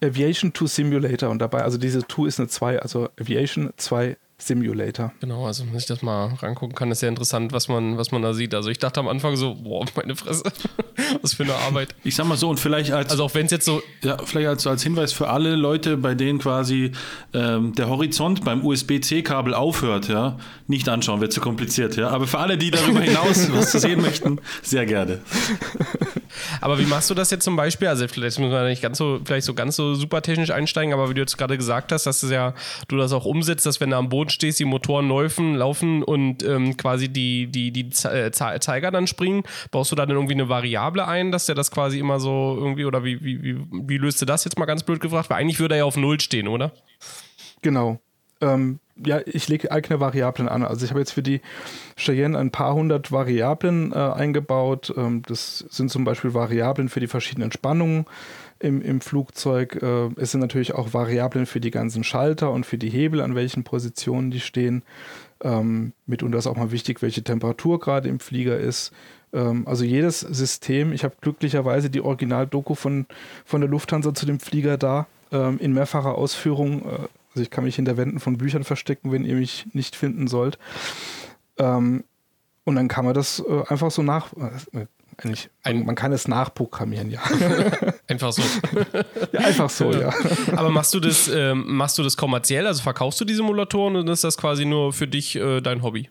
Aviation 2 Simulator und dabei, also diese 2 ist eine 2, also Aviation 2 Simulator. Genau, also wenn ich das mal rangucken kann, ist sehr interessant, was man, was man da sieht. Also ich dachte am Anfang so, boah, meine Fresse, was für eine Arbeit. Ich sag mal so und vielleicht als also auch wenn es jetzt so ja vielleicht als, als Hinweis für alle Leute, bei denen quasi ähm, der Horizont beim USB-C-Kabel aufhört, ja, nicht anschauen, wird zu kompliziert, ja. Aber für alle, die darüber hinaus was zu sehen möchten, sehr gerne. Aber wie machst du das jetzt zum Beispiel? Also vielleicht müssen wir nicht ganz so, vielleicht so ganz so super technisch einsteigen, aber wie du jetzt gerade gesagt hast, dass du ja, du das auch umsetzt, dass wenn du am Boden stehst, die Motoren laufen, laufen und ähm, quasi die, die, die äh, Zeiger dann springen, baust du da dann irgendwie eine Variable ein, dass der das quasi immer so irgendwie, oder wie, wie, wie, wie löst du das jetzt mal ganz blöd gefragt? Weil eigentlich würde er ja auf Null stehen, oder? Genau. Ähm, ja, ich lege eigene Variablen an. Also ich habe jetzt für die Cheyenne ein paar hundert Variablen äh, eingebaut. Ähm, das sind zum Beispiel Variablen für die verschiedenen Spannungen. Im, im Flugzeug. Äh, es sind natürlich auch Variablen für die ganzen Schalter und für die Hebel, an welchen Positionen die stehen. Ähm, mitunter ist auch mal wichtig, welche Temperatur gerade im Flieger ist. Ähm, also jedes System, ich habe glücklicherweise die Original-Doku von, von der Lufthansa zu dem Flieger da, ähm, in mehrfacher Ausführung. Äh, also ich kann mich hinter Wänden von Büchern verstecken, wenn ihr mich nicht finden sollt. Ähm, und dann kann man das äh, einfach so nach, äh, eigentlich, ein, man kann es nachprogrammieren, ja. einfach so. ja, einfach so, ja. Aber machst du das, ähm, machst du das kommerziell? Also verkaufst du die Simulatoren und ist das quasi nur für dich äh, dein Hobby?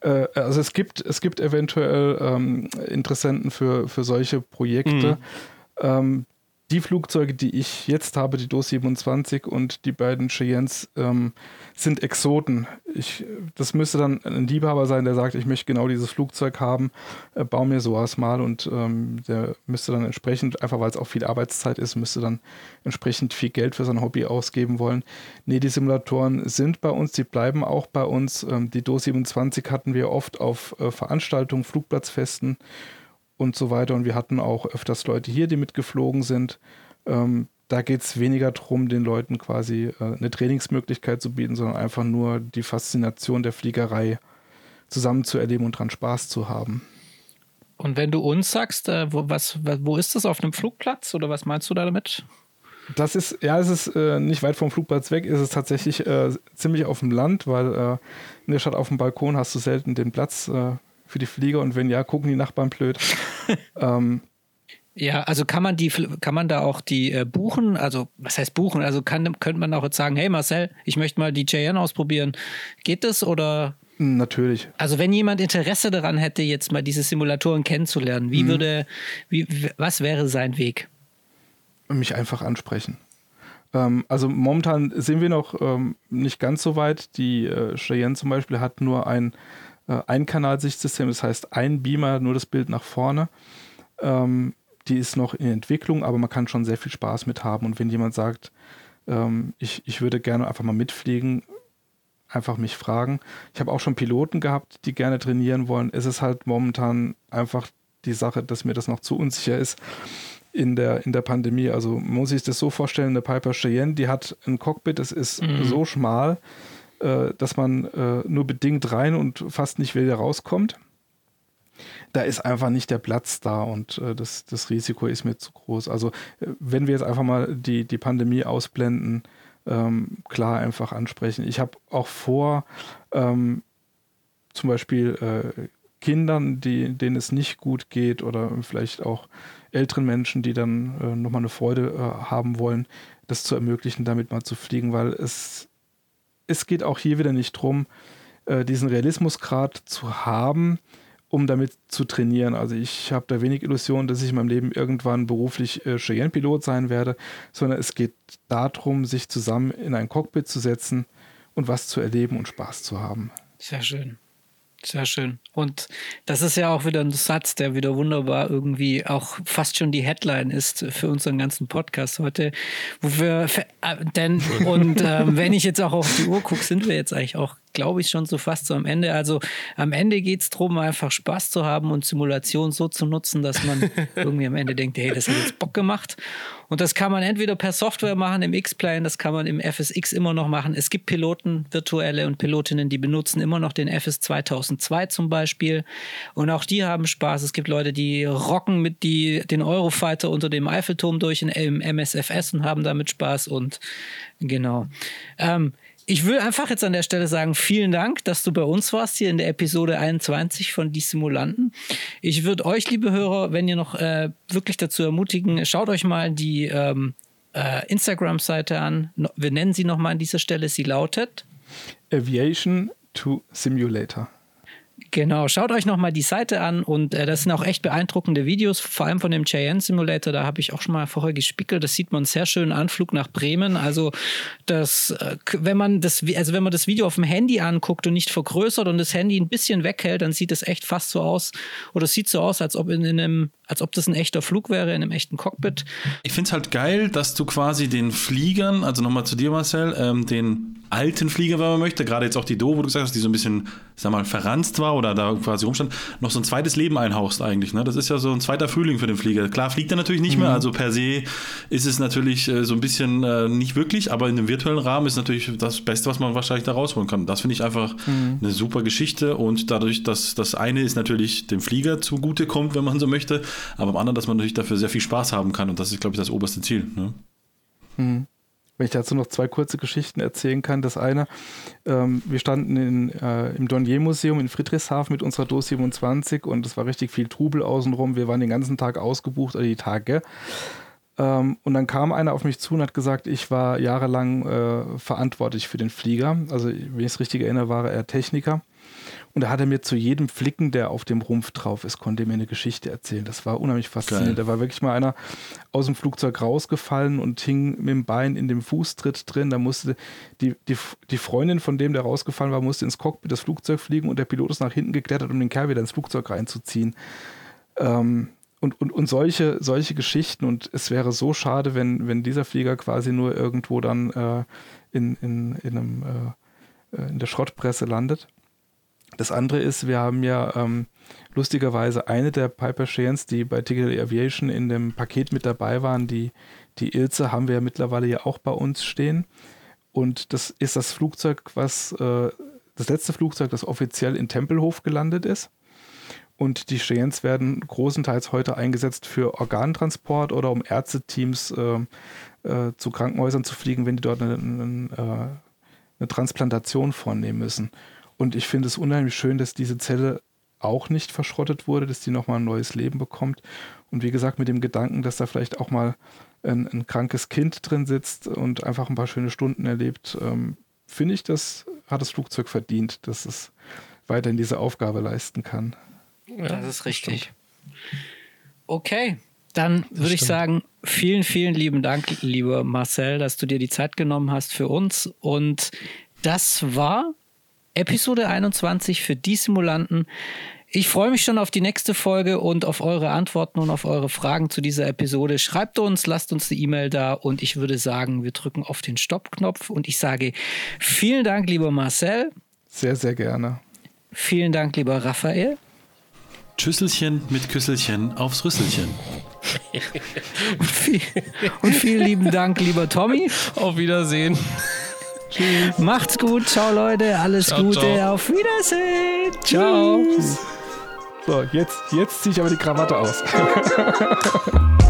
Äh, also es gibt, es gibt eventuell ähm, Interessenten für, für solche Projekte. Mhm. Ähm, die Flugzeuge, die ich jetzt habe, die DOS 27 und die beiden Cheyennes, ähm, sind Exoten. Ich, das müsste dann ein Liebhaber sein, der sagt, ich möchte genau dieses Flugzeug haben, äh, baue mir sowas mal und ähm, der müsste dann entsprechend, einfach weil es auch viel Arbeitszeit ist, müsste dann entsprechend viel Geld für sein Hobby ausgeben wollen. Nee, die Simulatoren sind bei uns, die bleiben auch bei uns. Ähm, die DOS 27 hatten wir oft auf äh, Veranstaltungen, Flugplatzfesten und so weiter. Und wir hatten auch öfters Leute hier, die mitgeflogen sind. Ähm, da geht es weniger darum, den Leuten quasi äh, eine Trainingsmöglichkeit zu bieten, sondern einfach nur die Faszination der Fliegerei zusammen zu erleben und dran Spaß zu haben. Und wenn du uns sagst, äh, wo, was, wo ist das auf einem Flugplatz oder was meinst du da damit? Das ist, ja, es ist äh, nicht weit vom Flugplatz weg, es ist tatsächlich äh, ziemlich auf dem Land, weil äh, in der Stadt auf dem Balkon hast du selten den Platz äh, für die Flieger und wenn ja, gucken die Nachbarn blöd. ähm, ja, also kann man die, kann man da auch die äh, buchen? Also, was heißt buchen? Also kann, könnte man auch jetzt sagen, hey Marcel, ich möchte mal die JN ausprobieren. Geht das oder? Natürlich. Also, wenn jemand Interesse daran hätte, jetzt mal diese Simulatoren kennenzulernen, wie mhm. würde, wie, was wäre sein Weg? Mich einfach ansprechen. Ähm, also momentan sind wir noch ähm, nicht ganz so weit. Die äh, Cheyenne zum Beispiel hat nur ein äh, Einkanalsichtsystem, das heißt ein Beamer, nur das Bild nach vorne. Ähm, die ist noch in Entwicklung, aber man kann schon sehr viel Spaß mit haben. Und wenn jemand sagt, ähm, ich, ich würde gerne einfach mal mitfliegen, einfach mich fragen. Ich habe auch schon Piloten gehabt, die gerne trainieren wollen. Es ist halt momentan einfach die Sache, dass mir das noch zu unsicher ist in der, in der Pandemie. Also muss ich das so vorstellen, eine Piper Cheyenne, die hat ein Cockpit, das ist mhm. so schmal, dass man äh, nur bedingt rein und fast nicht wieder rauskommt. Da ist einfach nicht der Platz da und äh, das, das Risiko ist mir zu groß. Also äh, wenn wir jetzt einfach mal die, die Pandemie ausblenden, ähm, klar einfach ansprechen. Ich habe auch vor, ähm, zum Beispiel äh, Kindern, die, denen es nicht gut geht oder vielleicht auch älteren Menschen, die dann äh, nochmal eine Freude äh, haben wollen, das zu ermöglichen, damit mal zu fliegen, weil es es geht auch hier wieder nicht darum, äh, diesen Realismusgrad zu haben, um damit zu trainieren. Also ich habe da wenig Illusionen, dass ich in meinem Leben irgendwann beruflich äh, Cheyenne-Pilot sein werde, sondern es geht darum, sich zusammen in ein Cockpit zu setzen und was zu erleben und Spaß zu haben. Sehr schön. Sehr schön. Und das ist ja auch wieder ein Satz, der wieder wunderbar irgendwie auch fast schon die Headline ist für unseren ganzen Podcast heute, wo wir, äh, denn, und ähm, wenn ich jetzt auch auf die Uhr gucke, sind wir jetzt eigentlich auch glaube ich, schon so fast so am Ende. Also am Ende geht es darum, einfach Spaß zu haben und Simulation so zu nutzen, dass man irgendwie am Ende denkt, hey, das hat jetzt Bock gemacht. Und das kann man entweder per Software machen im X-Plane, das kann man im FSX immer noch machen. Es gibt Piloten, virtuelle und Pilotinnen, die benutzen immer noch den FS 2002 zum Beispiel. Und auch die haben Spaß. Es gibt Leute, die rocken mit die, den Eurofighter unter dem Eiffelturm durch in, im MSFS und haben damit Spaß. Und genau. Ähm, ich will einfach jetzt an der Stelle sagen, vielen Dank, dass du bei uns warst hier in der Episode 21 von Die Simulanten. Ich würde euch, liebe Hörer, wenn ihr noch äh, wirklich dazu ermutigen, schaut euch mal die ähm, äh, Instagram-Seite an. Wir nennen sie nochmal an dieser Stelle. Sie lautet Aviation to Simulator. Genau, schaut euch nochmal die Seite an und äh, das sind auch echt beeindruckende Videos, vor allem von dem Cheyenne Simulator, da habe ich auch schon mal vorher gespickelt, das sieht man einen sehr schönen Anflug nach Bremen, also das, äh, wenn man das, also wenn man das Video auf dem Handy anguckt und nicht vergrößert und das Handy ein bisschen weghält, dann sieht es echt fast so aus oder sieht so aus, als ob in, in einem als ob das ein echter Flug wäre in einem echten Cockpit. Ich finde es halt geil, dass du quasi den Fliegern, also nochmal zu dir, Marcel, ähm, den alten Flieger, wenn man möchte, gerade jetzt auch die Do, wo du gesagt hast, die so ein bisschen, sag mal, verranzt war oder da quasi rumstand, noch so ein zweites Leben einhaust eigentlich. Ne? Das ist ja so ein zweiter Frühling für den Flieger. Klar fliegt er natürlich nicht mhm. mehr, also per se ist es natürlich äh, so ein bisschen äh, nicht wirklich, aber in dem virtuellen Rahmen ist natürlich das Beste, was man wahrscheinlich da rausholen kann. Das finde ich einfach mhm. eine super Geschichte und dadurch, dass das eine ist natürlich dem Flieger zugute kommt, wenn man so möchte, aber am anderen, dass man natürlich dafür sehr viel Spaß haben kann und das ist, glaube ich, das oberste Ziel. Ne? Mhm. Wenn ich dazu noch zwei kurze Geschichten erzählen kann. Das eine, ähm, wir standen in, äh, im Dornier-Museum in Friedrichshafen mit unserer DOS 27 und es war richtig viel Trubel außenrum. Wir waren den ganzen Tag ausgebucht, also die Tage. Ähm, und dann kam einer auf mich zu und hat gesagt, ich war jahrelang äh, verantwortlich für den Flieger. Also, wenn ich es richtig erinnere, war er Techniker. Und da hat er mir zu jedem Flicken, der auf dem Rumpf drauf ist, konnte er mir eine Geschichte erzählen. Das war unheimlich faszinierend. Da war wirklich mal einer aus dem Flugzeug rausgefallen und hing mit dem Bein in dem Fußtritt drin. Da musste die, die, die Freundin von dem, der rausgefallen war, musste ins Cockpit das Flugzeug fliegen und der Pilot ist nach hinten geklettert, um den Kerl wieder ins Flugzeug reinzuziehen. Ähm, und, und, und solche, solche Geschichten. Und es wäre so schade, wenn, wenn dieser Flieger quasi nur irgendwo dann äh, in, in, in, einem, äh, äh in der Schrottpresse landet. Das andere ist, wir haben ja ähm, lustigerweise eine der Piper Shanes, die bei Ticket Aviation in dem Paket mit dabei waren, die, die Ilse haben wir ja mittlerweile ja auch bei uns stehen. Und das ist das Flugzeug, was äh, das letzte Flugzeug, das offiziell in Tempelhof gelandet ist. Und die Shanes werden großenteils heute eingesetzt für Organtransport oder um Ärzteteams äh, äh, zu Krankenhäusern zu fliegen, wenn die dort eine, eine, äh, eine Transplantation vornehmen müssen. Und ich finde es unheimlich schön, dass diese Zelle auch nicht verschrottet wurde, dass die nochmal ein neues Leben bekommt. Und wie gesagt, mit dem Gedanken, dass da vielleicht auch mal ein, ein krankes Kind drin sitzt und einfach ein paar schöne Stunden erlebt, ähm, finde ich, das hat das Flugzeug verdient, dass es weiterhin diese Aufgabe leisten kann. Ja, das ist richtig. Okay, dann würde ich sagen, vielen, vielen lieben Dank, lieber Marcel, dass du dir die Zeit genommen hast für uns. Und das war Episode 21 für die Simulanten. Ich freue mich schon auf die nächste Folge und auf eure Antworten und auf eure Fragen zu dieser Episode. Schreibt uns, lasst uns eine E-Mail da und ich würde sagen, wir drücken auf den Stopp-Knopf und ich sage vielen Dank, lieber Marcel. Sehr, sehr gerne. Vielen Dank, lieber Raphael. Tschüsselchen mit Küsselchen aufs Rüsselchen. und, viel, und vielen lieben Dank, lieber Tommy. Auf Wiedersehen. Tschüss. Macht's gut. Ciao, Leute. Alles ciao, Gute. Ciao. Auf Wiedersehen. Ciao. So, jetzt, jetzt ziehe ich aber die Krawatte aus.